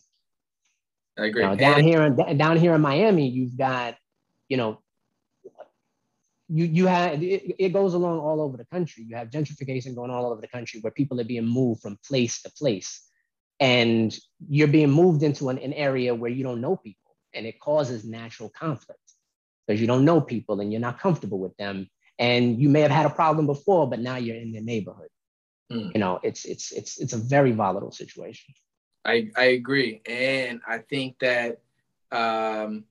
I agree. You know, down here in down here in Miami, you've got, you know, you you have it, it, goes along all over the country. You have gentrification going all over the country where people are being moved from place to place, and you're being moved into an, an area where you don't know people, and it causes natural conflict because you don't know people and you're not comfortable with them, and you may have had a problem before, but now you're in their neighborhood. Mm. You know, it's it's it's it's a very volatile situation. I, I agree. And I think that um,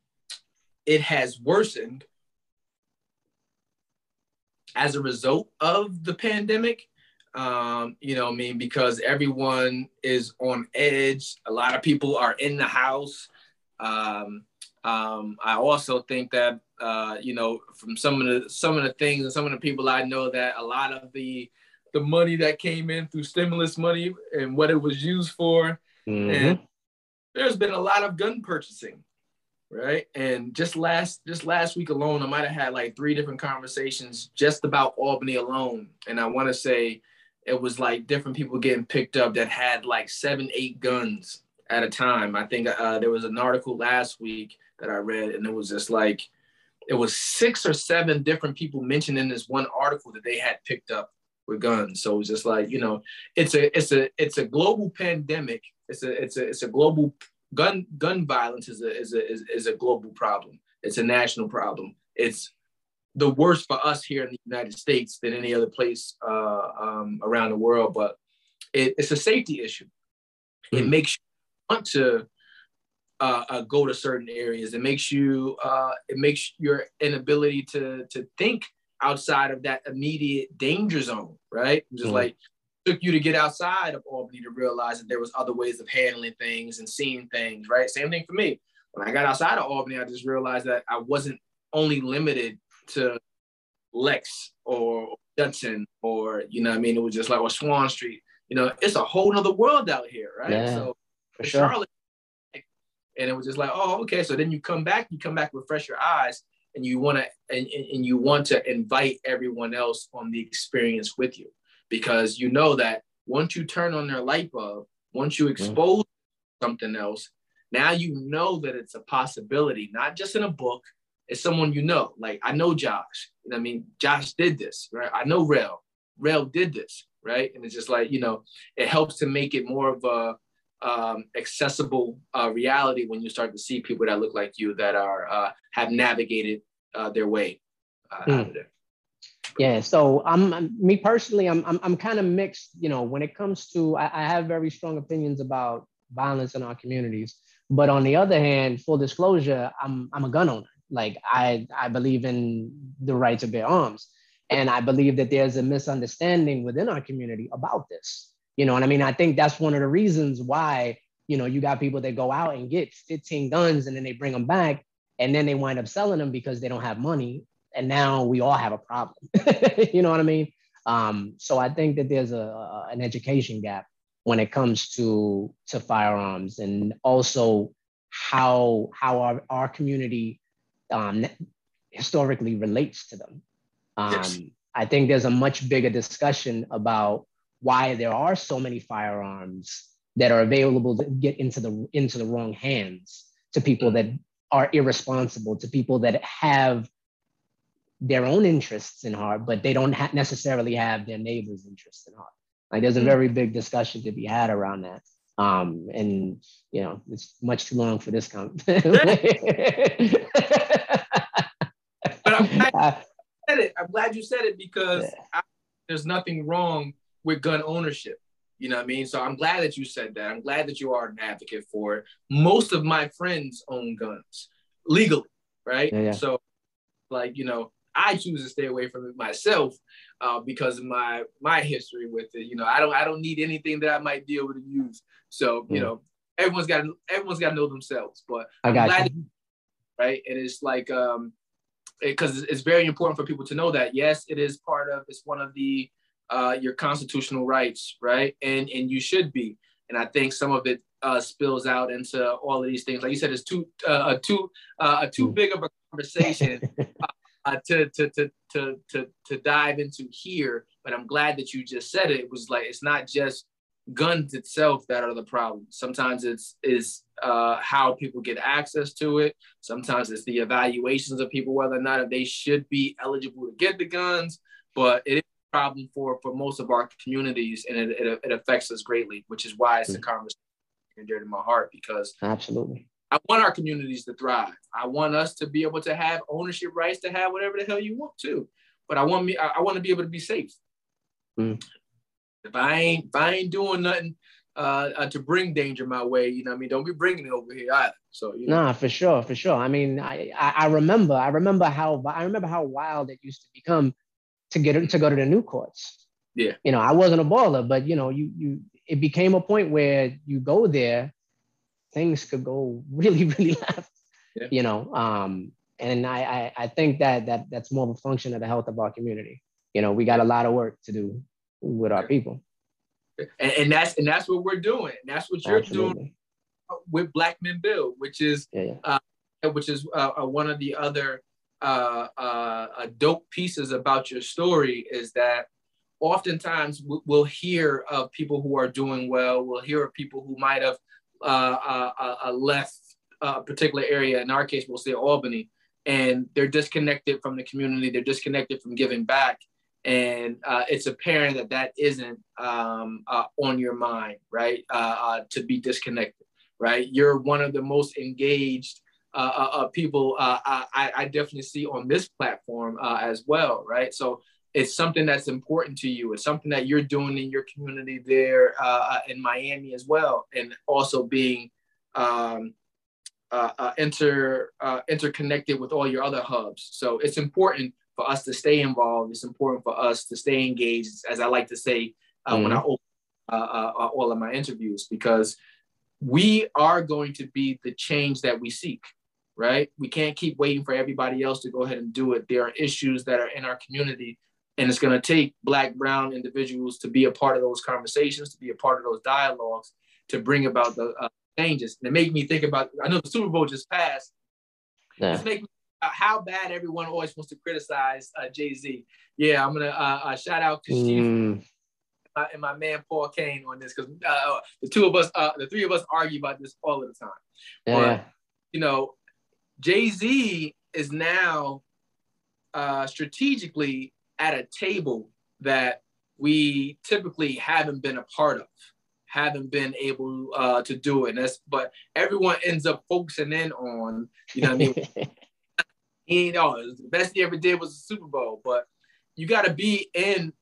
it has worsened as a result of the pandemic. Um, you know, I mean, because everyone is on edge. A lot of people are in the house. Um, um, I also think that uh, you know, from some of the some of the things and some of the people I know that a lot of the the money that came in through stimulus money and what it was used for Mm-hmm. And there's been a lot of gun purchasing, right? And just last just last week alone, I might have had like three different conversations just about Albany alone. And I want to say it was like different people getting picked up that had like seven, eight guns at a time. I think uh, there was an article last week that I read, and it was just like it was six or seven different people mentioned in this one article that they had picked up with guns. So it's just like you know, it's a it's a it's a global pandemic it's a it's a it's a global gun gun violence is a is a is, is a global problem. It's a national problem. It's the worst for us here in the United States than any other place uh, um, around the world. But it, it's a safety issue. Mm-hmm. It hmm. makes you want to uh, uh, go to certain areas. It makes you uh, it makes your inability to to think outside of that immediate danger zone, right? Just mm-hmm. like took you to get outside of Albany to realize that there was other ways of handling things and seeing things, right? Same thing for me. When I got outside of Albany, I just realized that I wasn't only limited to Lex or Judson or, you know I mean? It was just like, or Swan Street. You know, it's a whole nother world out here, right? Yeah, so for sure. Charlotte, and it was just like, oh, okay. So then you come back, you come back refresh your eyes, and you want to and, and you want to invite everyone else on the experience with you because you know that once you turn on their light bulb, once you mm-hmm. expose mm-hmm. something else, now you know that it's a possibility, not just in a book, it's someone you know. Like I know Josh. I mean, Josh did this, right? I know Rel. Rel did this, right? And it's just like you know, it helps to make it more of a um, accessible uh, reality when you start to see people that look like you that are uh, have navigated uh, their way uh, mm. out of there. Yeah, so I'm me personally, I'm I'm, I'm kind of mixed. You know, when it comes to, I, I have very strong opinions about violence in our communities, but on the other hand, full disclosure, I'm I'm a gun owner. Like I I believe in the right to bear arms, and I believe that there's a misunderstanding within our community about this. You know what I mean? I think that's one of the reasons why, you know, you got people that go out and get 15 guns and then they bring them back and then they wind up selling them because they don't have money. And now we all have a problem. [laughs] you know what I mean? Um, so I think that there's a, a, an education gap when it comes to to firearms and also how how our, our community um, historically relates to them. Um, yes. I think there's a much bigger discussion about why there are so many firearms that are available to get into the into the wrong hands to people that are irresponsible to people that have their own interests in heart but they don't ha- necessarily have their neighbor's interests in heart like there's a mm-hmm. very big discussion to be had around that um and you know it's much too long for this con- [laughs] [laughs] but I'm glad, you said it. I'm glad you said it because. I, there's nothing wrong with gun ownership. You know what I mean? So I'm glad that you said that. I'm glad that you are an advocate for it. Most of my friends own guns legally, right? Yeah, yeah. So, like, you know, I choose to stay away from it myself uh, because of my my history with it. You know, I don't I don't need anything that I might be able to use. So, you know, everyone's got everyone's got to know themselves. But I got you. right? And it's like um because it, it's very important for people to know that yes, it is part of it's one of the uh, your constitutional rights, right? And and you should be. And I think some of it uh, spills out into all of these things. Like you said, it's too uh, too uh, too big of a conversation [laughs] uh, to, to, to to to to dive into here. But I'm glad that you just said it. It was like it's not just guns itself that are the problem. Sometimes it's is uh, how people get access to it. Sometimes it's the evaluations of people whether or not they should be eligible to get the guns. But it problem for for most of our communities, and it, it, it affects us greatly, which is why it's a mm. conversation dear to my heart because absolutely. I want our communities to thrive. I want us to be able to have ownership rights to have whatever the hell you want to. But I want me, I, I want to be able to be safe. Mm. If I ain't, if I ain't doing nothing uh, uh, to bring danger my way, you know, I mean, don't be bringing it over here either. So, you know. nah, for sure, for sure. I mean, I, I, I remember, I remember how, I remember how wild it used to become to get to go to the new courts. Yeah. You know, I wasn't a baller, but you know, you you it became a point where you go there, things could go [laughs] really, really left. Yeah. You know, um, and I, I I think that that that's more of a function of the health of our community. You know, we got a lot of work to do with our people. And, and that's and that's what we're doing. That's what you're Absolutely. doing with Black Men Build, which is yeah, yeah. Uh, which is uh, uh one of the other uh, uh, dope pieces about your story is that oftentimes we'll hear of people who are doing well. We'll hear of people who might have uh, uh, uh, left a particular area. In our case, we'll say Albany, and they're disconnected from the community. They're disconnected from giving back. And uh, it's apparent that that isn't um, uh, on your mind, right? Uh, to be disconnected, right? You're one of the most engaged uh, uh, uh, people uh, I, I, definitely see on this platform uh, as well, right? So it's something that's important to you. It's something that you're doing in your community there uh, in Miami as well, and also being um, inter interconnected with all your other hubs. So it's important for us to stay involved. It's important for us to stay engaged, as I like to say mm-hmm. when I mm-hmm. open all of my interviews, because we are going to be the change that we seek right? We can't keep waiting for everybody else to go ahead and do it. There are issues that are in our community, and it's going to take Black, Brown individuals to be a part of those conversations, to be a part of those dialogues, to bring about the uh, changes. And it made me think about. I know the Super Bowl just passed. Yeah. It's making uh, how bad everyone always wants to criticize uh, Jay Z. Yeah, I'm gonna uh, uh shout out to mm. and my man Paul Kane on this because uh, the two of us, the three of us, argue about this all of the time. Yeah. But, you know, Jay Z is now uh, strategically at a table that we typically haven't been a part of, haven't been able uh, to do it. And that's, but everyone ends up focusing in on, you know what I mean? [laughs] you know, the best he ever did was the Super Bowl, but you got to be in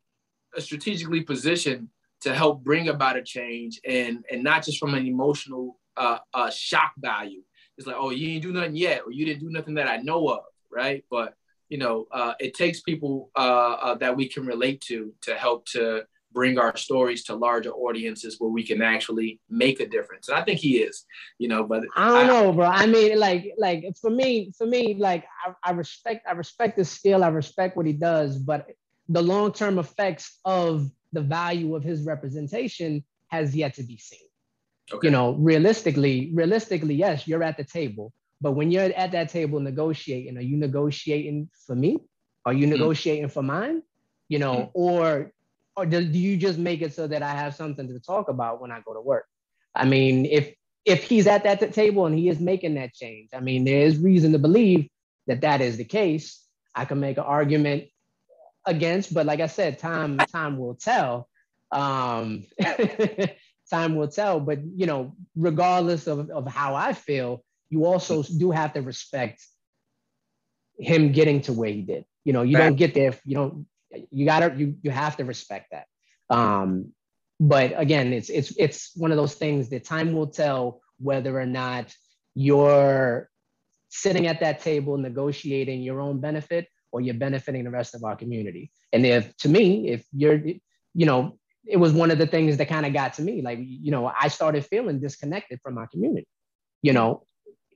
a strategically position to help bring about a change and and not just from an emotional uh, uh, shock value. It's like, oh, you didn't do nothing yet, or you didn't do nothing that I know of, right? But you know, uh, it takes people uh, uh, that we can relate to to help to bring our stories to larger audiences where we can actually make a difference. And I think he is, you know, but I don't I, know, bro. I mean, like, like for me, for me, like I, I respect, I respect his skill. I respect what he does, but the long-term effects of the value of his representation has yet to be seen. Okay. You know, realistically, realistically, yes, you're at the table, but when you're at that table negotiating, are you negotiating for me? Are you mm-hmm. negotiating for mine? You know, mm-hmm. or or do, do you just make it so that I have something to talk about when I go to work? I mean, if if he's at that table and he is making that change, I mean, there is reason to believe that that is the case. I can make an argument against, but like I said, time time will tell. Um, [laughs] time will tell. But you know, regardless of, of how I feel, you also do have to respect him getting to where he did. You know, you don't get there. You don't you gotta you you have to respect that. Um, but again, it's it's it's one of those things that time will tell whether or not you're sitting at that table negotiating your own benefit or you're benefiting the rest of our community. And if to me, if you're, you know, it was one of the things that kind of got to me. Like, you know, I started feeling disconnected from my community. You know,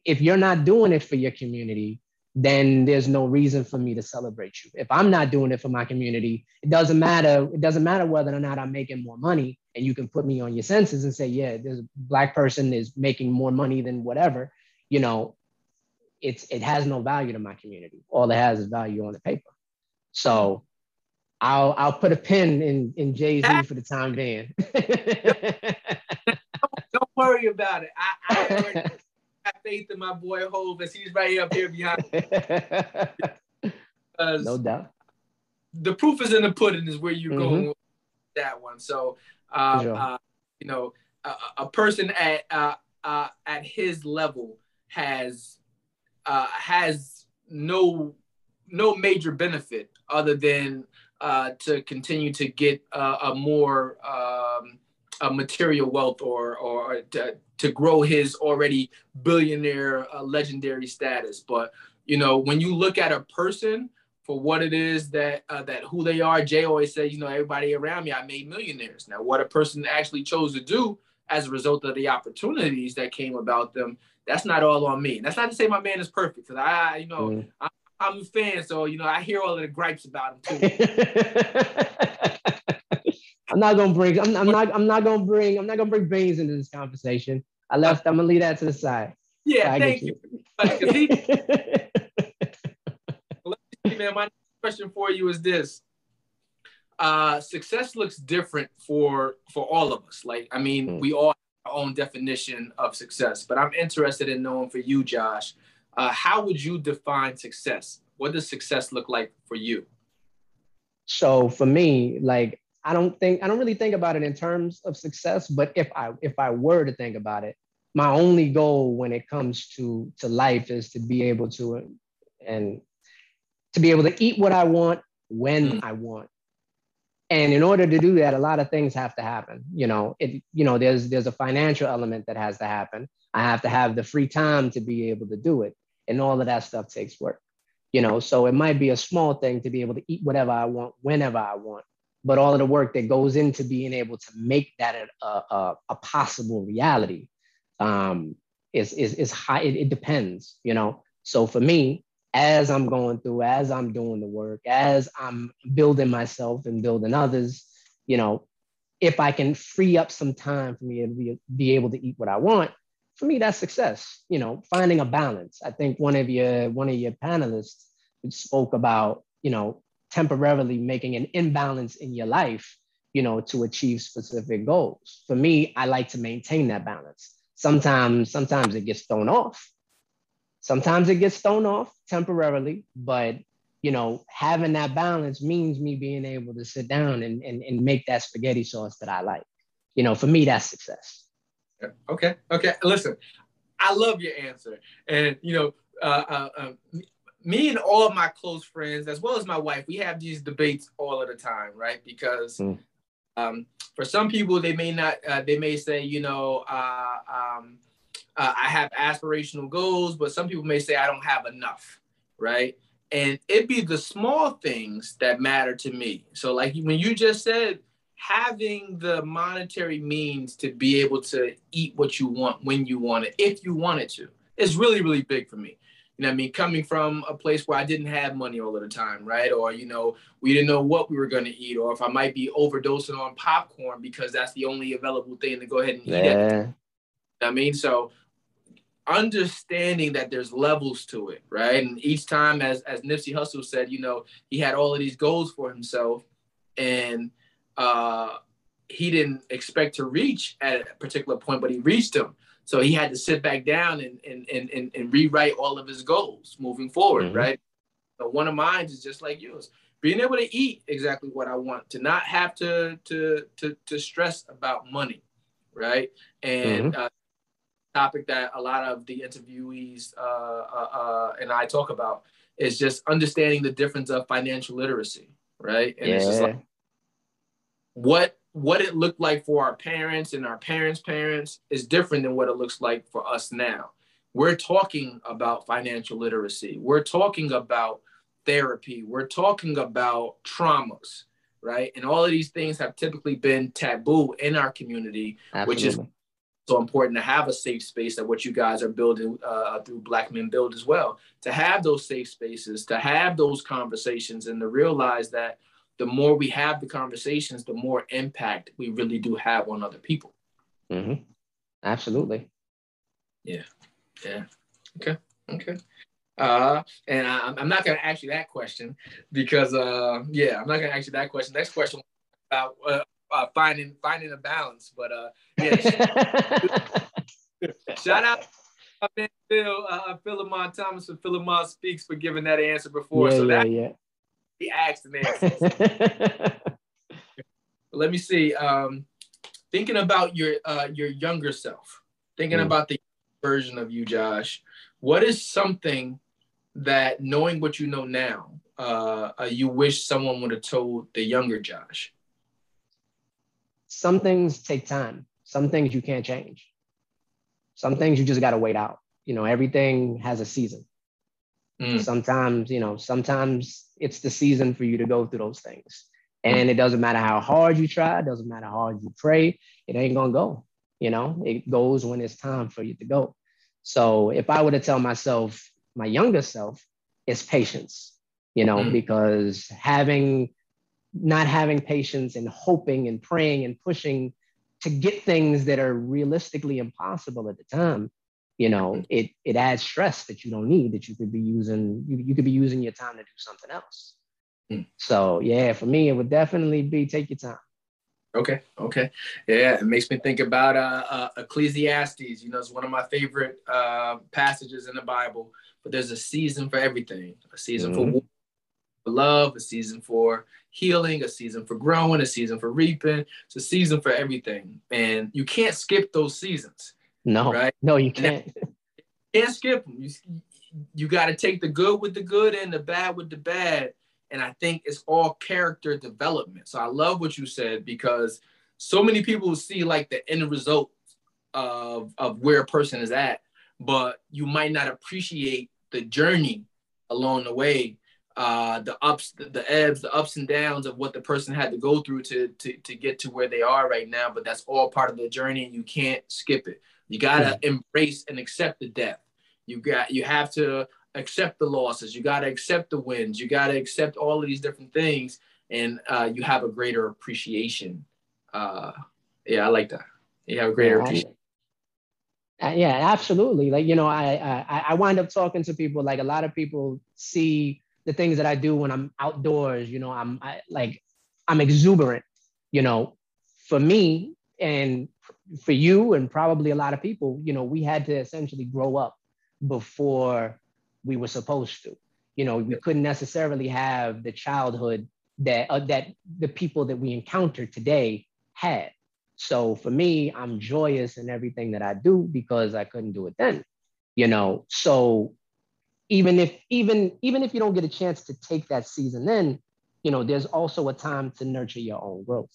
if you're not doing it for your community, then there's no reason for me to celebrate you. If I'm not doing it for my community, it doesn't matter. It doesn't matter whether or not I'm making more money and you can put me on your census and say, yeah, a black person is making more money than whatever, you know, it's it has no value to my community. All it has is value on the paper. So I'll I'll put a pin in in Jay Z for the time being. [laughs] don't, don't, worry about it. I, I [laughs] have faith in my boy Hov as he's right up here behind. Me. [laughs] no doubt. The proof is in the pudding, is where you're mm-hmm. going with that one. So, uh, sure. uh, you know, a, a person at uh, uh, at his level has uh, has no no major benefit other than uh, to continue to get uh, a more um, a material wealth or or to, to grow his already billionaire uh, legendary status. But you know, when you look at a person for what it is that uh, that who they are, Jay always says, you know, everybody around me, I made millionaires. Now, what a person actually chose to do as a result of the opportunities that came about them, that's not all on me. That's not to say my man is perfect, because I, you know, mm. I, I'm a fan, so you know I hear all of the gripes about him too. [laughs] I'm not gonna bring. I'm, I'm, not. I'm not gonna bring. I'm not gonna bring Beans into this conversation. I left. I'm gonna leave that to the side. Yeah, so thank you. you. he, [laughs] man, my question for you is this: uh, Success looks different for for all of us. Like, I mean, mm. we all have our own definition of success, but I'm interested in knowing for you, Josh uh, how would you define success? What does success look like for you? So for me, like I don't think I don't really think about it in terms of success, but if I if I were to think about it, my only goal when it comes to to life is to be able to and to be able to eat what I want when mm-hmm. I want. And in order to do that, a lot of things have to happen. You know, it you know there's there's a financial element that has to happen. I have to have the free time to be able to do it and all of that stuff takes work you know? So it might be a small thing to be able to eat whatever i want whenever i want but all of the work that goes into being able to make that a, a, a possible reality um, is, is, is high it, it depends you know? So for me as i'm going through as i'm doing the work as i'm building myself and building others you know if i can free up some time for me to be, be able to eat what i want for me, that's success. You know, finding a balance. I think one of your one of your panelists spoke about, you know, temporarily making an imbalance in your life, you know, to achieve specific goals. For me, I like to maintain that balance. Sometimes, sometimes it gets thrown off. sometimes it gets thrown off temporarily, but you know, having that balance means me being able to sit down and, and, and make that spaghetti sauce that I like. You know, for me, that's success. Okay. Okay. Listen, I love your answer. And, you know, uh, uh, uh, me and all of my close friends, as well as my wife, we have these debates all of the time, right? Because mm. um, for some people, they may not, uh, they may say, you know, uh, um, uh, I have aspirational goals, but some people may say I don't have enough, right? And it be the small things that matter to me. So, like when you just said, having the monetary means to be able to eat what you want when you want it, if you wanted to, is really, really big for me. You know I mean? Coming from a place where I didn't have money all of the time, right? Or, you know, we didn't know what we were going to eat, or if I might be overdosing on popcorn because that's the only available thing to go ahead and eat. Yeah. It. I mean, so understanding that there's levels to it, right? And each time, as as Nipsey Hussle said, you know, he had all of these goals for himself, and uh, he didn't expect to reach at a particular point, but he reached them. So he had to sit back down and and and and, and rewrite all of his goals moving forward, mm-hmm. right? So one of mine is just like yours, being able to eat exactly what I want, to not have to to to to stress about money, right? And mm-hmm. uh, topic that a lot of the interviewees uh, uh, uh, and I talk about is just understanding the difference of financial literacy, right? And yeah. it's just like what what it looked like for our parents and our parents' parents is different than what it looks like for us now. We're talking about financial literacy. We're talking about therapy. We're talking about traumas, right? And all of these things have typically been taboo in our community, Absolutely. which is so important to have a safe space that what you guys are building uh, through Black Men Build as well. To have those safe spaces, to have those conversations, and to realize that the more we have the conversations, the more impact we really do have on other people. Mm-hmm. Absolutely. Yeah. Yeah. Okay. Okay. Uh, and I, am not going to ask you that question because, uh, yeah, I'm not going to ask you that question. Next question about uh, uh, finding finding a balance. But uh, yeah, [laughs] shout out Phil uh, Philemon Thomas for Philemon Speaks for giving that answer before. Yeah, so that yeah, yeah. He asked and answered. [laughs] Let me see. Um, thinking about your uh, your younger self, thinking mm. about the version of you, Josh. What is something that knowing what you know now, uh, uh, you wish someone would have told the younger Josh? some things take time. Some things you can't change. Some things you just got to wait out. You know, everything has a season. Mm. Sometimes, you know, sometimes it's the season for you to go through those things. And it doesn't matter how hard you try, it doesn't matter how hard you pray, it ain't gonna go. You know, it goes when it's time for you to go. So if I were to tell myself, my younger self, it's patience, you know, mm. because having not having patience and hoping and praying and pushing to get things that are realistically impossible at the time you know mm-hmm. it it adds stress that you don't need that you could be using you, you could be using your time to do something else mm. so yeah for me it would definitely be take your time okay okay yeah it makes me think about uh, uh ecclesiastes you know it's one of my favorite uh passages in the bible but there's a season for everything a season mm-hmm. for love, a season for healing, a season for growing, a season for reaping. It's a season for everything. And you can't skip those seasons. No, right? No, you can't. You [laughs] can't skip them. You, you got to take the good with the good and the bad with the bad. And I think it's all character development. So I love what you said because so many people see like the end result of, of where a person is at, but you might not appreciate the journey along the way uh, the ups, the, the, ebbs, the ups and downs of what the person had to go through to, to, to get to where they are right now. But that's all part of the journey and you can't skip it. You got to mm-hmm. embrace and accept the death. You got, you have to accept the losses. You got to accept the wins. You got to accept all of these different things. And uh, you have a greater appreciation. Uh, yeah, I like that. You have a greater yeah, appreciation. Uh, yeah, absolutely. Like, you know, I, I, I wind up talking to people, like a lot of people see the things that I do when I'm outdoors, you know, I'm I, like, I'm exuberant, you know, for me and for you and probably a lot of people, you know, we had to essentially grow up before we were supposed to. You know, we couldn't necessarily have the childhood that uh, that the people that we encounter today had. So for me, I'm joyous in everything that I do because I couldn't do it then. You know, so even if even even if you don't get a chance to take that season then, you know, there's also a time to nurture your own growth.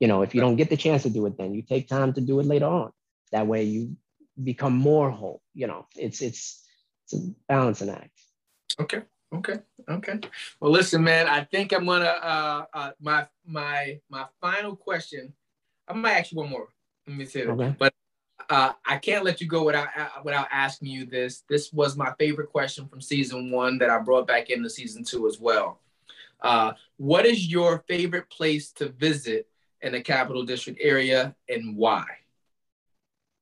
You know, if you don't get the chance to do it then, you take time to do it later on. That way you become more whole. You know, it's it's it's a balancing act. Okay. Okay. Okay. Well, listen, man. I think I'm gonna uh, uh my my my final question. I might ask you one more. Let me say that. Okay. But uh, I can't let you go without uh, without asking you this. This was my favorite question from season one that I brought back into season two as well. Uh, what is your favorite place to visit in the Capital District area and why?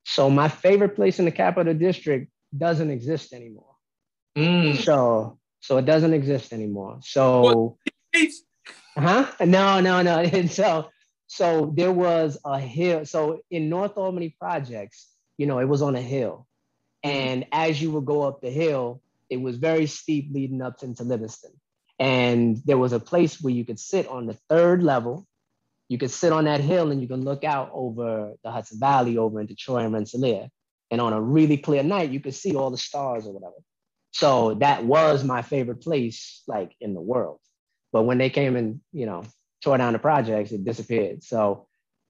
So my favorite place in the Capital District doesn't exist anymore. Mm. So so it doesn't exist anymore. So huh? No, no, no. [laughs] And so so there was a hill. So in North Albany projects, you know, it was on a hill. And as you would go up the hill, it was very steep leading up into Livingston. And there was a place where you could sit on the third level you can sit on that hill and you can look out over the Hudson Valley over into Troy and Rensselaer. And on a really clear night, you could see all the stars or whatever. So that was my favorite place, like in the world. But when they came and, you know, tore down the projects, it disappeared. So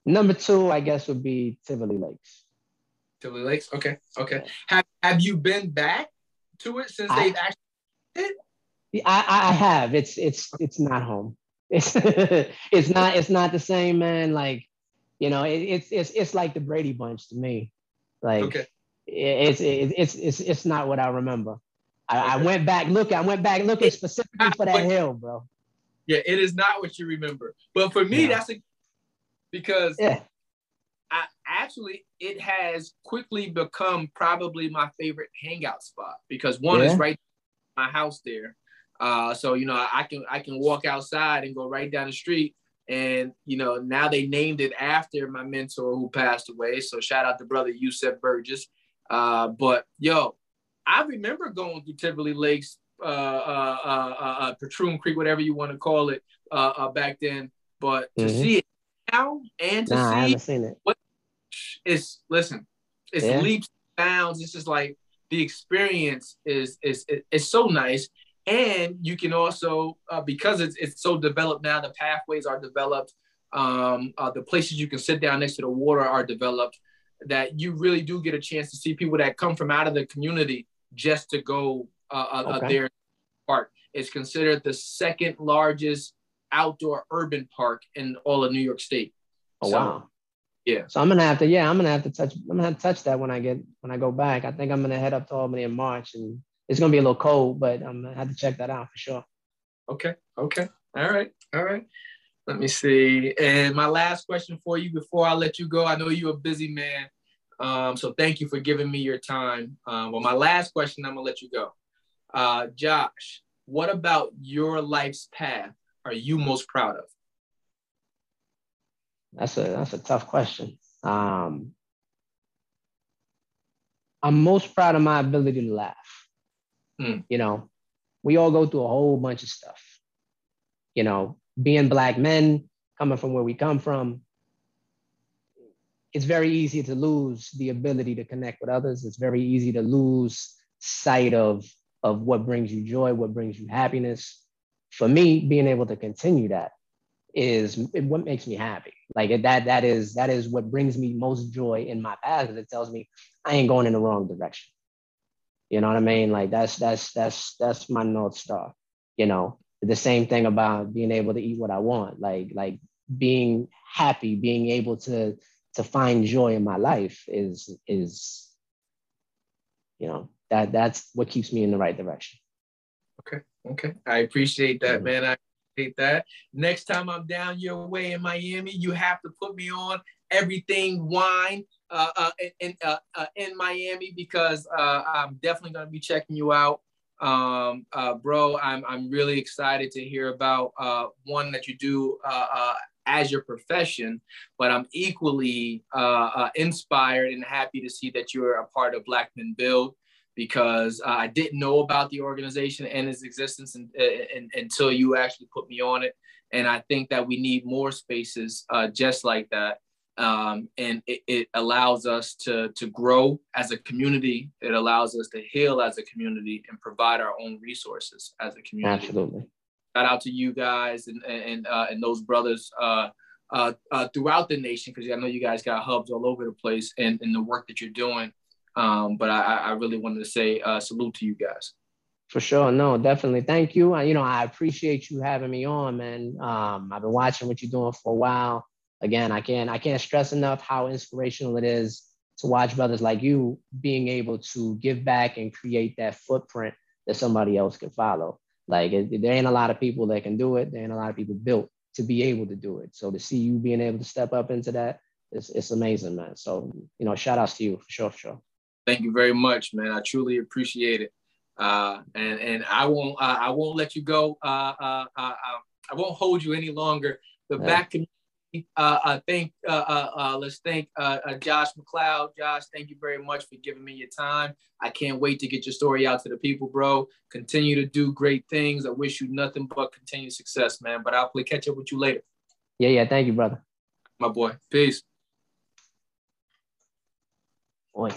number two, I guess, would be Tivoli Lakes. Tivoli Lakes. Okay. Okay. Have Have you been back to it since they've actually? I, I have. It's it's it's not home. It's [laughs] it's not it's not the same, man. Like, you know, it, it's it's it's like the Brady Bunch to me. Like, okay. it's it's it's it's it's not what I remember. I, okay. I went back looking. I went back looking specifically for that hill, bro. Yeah, it is not what you remember. But for me, yeah. that's a because yeah. I actually it has quickly become probably my favorite hangout spot because one yeah. is right my house there. Uh, so you know, I can I can walk outside and go right down the street. And you know, now they named it after my mentor who passed away. So shout out to brother Yusef Burgess. Uh, but yo, I remember going through Tivoli Lakes, uh, uh, uh, uh, Patroon Creek, whatever you want to call it, uh, uh back then. But to mm-hmm. see it now and to nah, see I haven't seen it. what it's listen, it's yeah. leaps bounds. It's just like the experience is is is so nice. And you can also, uh, because it's, it's so developed now, the pathways are developed, um, uh, the places you can sit down next to the water are developed, that you really do get a chance to see people that come from out of the community just to go uh, uh, okay. there. Park. It's considered the second largest outdoor urban park in all of New York State. Oh so, wow. Yeah. So I'm gonna have to, yeah, I'm gonna have to touch, I'm gonna have to touch that when I get when I go back. I think I'm gonna head up to Albany in March and it's gonna be a little cold, but I'm gonna have to check that out for sure. Okay. Okay. All right. All right. Let me see. And my last question for you before I let you go. I know you're a busy man. Um, so thank you for giving me your time. Um, well, my last question, I'm gonna let you go. Uh, Josh, what about your life's path are you most proud of? That's a that's a tough question. Um, I'm most proud of my ability to laugh. Mm. You know, we all go through a whole bunch of stuff. You know, being black men, coming from where we come from, it's very easy to lose the ability to connect with others. It's very easy to lose sight of, of what brings you joy, what brings you happiness. For me, being able to continue that is what makes me happy. Like that, that is that is what brings me most joy in my path because it tells me I ain't going in the wrong direction. You know what I mean? Like that's that's that's that's my north star. You know, the same thing about being able to eat what I want, like like being happy, being able to to find joy in my life is is you know that that's what keeps me in the right direction. Okay, okay, I appreciate that, mm-hmm. man. I appreciate that. Next time I'm down your way in Miami, you have to put me on everything wine uh, uh, in uh, uh, in Miami because uh, I'm definitely going to be checking you out, um, uh, bro. I'm I'm really excited to hear about one that you do as your profession, but I'm equally inspired and happy to see that you're a part of Black Men Build. because I didn't know about the organization and its existence in, in, until you actually put me on it. And I think that we need more spaces just like that. Um, and it, it, allows us to, to grow as a community. It allows us to heal as a community and provide our own resources as a community. Absolutely. Shout out to you guys and and uh, and those brothers uh, uh, uh throughout the nation because I know you guys got hubs all over the place and, and the work that you're doing. Um, but I, I really wanted to say uh, salute to you guys. For sure. No, definitely. Thank you. you know, I appreciate you having me on, man. Um, I've been watching what you're doing for a while. Again, I can't I can't stress enough how inspirational it is to watch brothers like you being able to give back and create that footprint that somebody else can follow. Like it, there ain't a lot of people that can do it. There ain't a lot of people built to be able to do it. So to see you being able to step up into that, it's, it's amazing, man. So, you know, shout outs to you for sure, for sure. Thank you very much, man. I truly appreciate it. Uh, and and I won't uh, I won't let you go. Uh, uh, uh, uh I won't hold you any longer. The yeah. back community. Uh, uh, thank uh, uh, uh, let's thank uh, uh, Josh McCloud. Josh, thank you very much for giving me your time. I can't wait to get your story out to the people, bro. Continue to do great things. I wish you nothing but continued success, man. But I'll play catch up with you later. Yeah, yeah. Thank you, brother. My boy. Peace. Boy.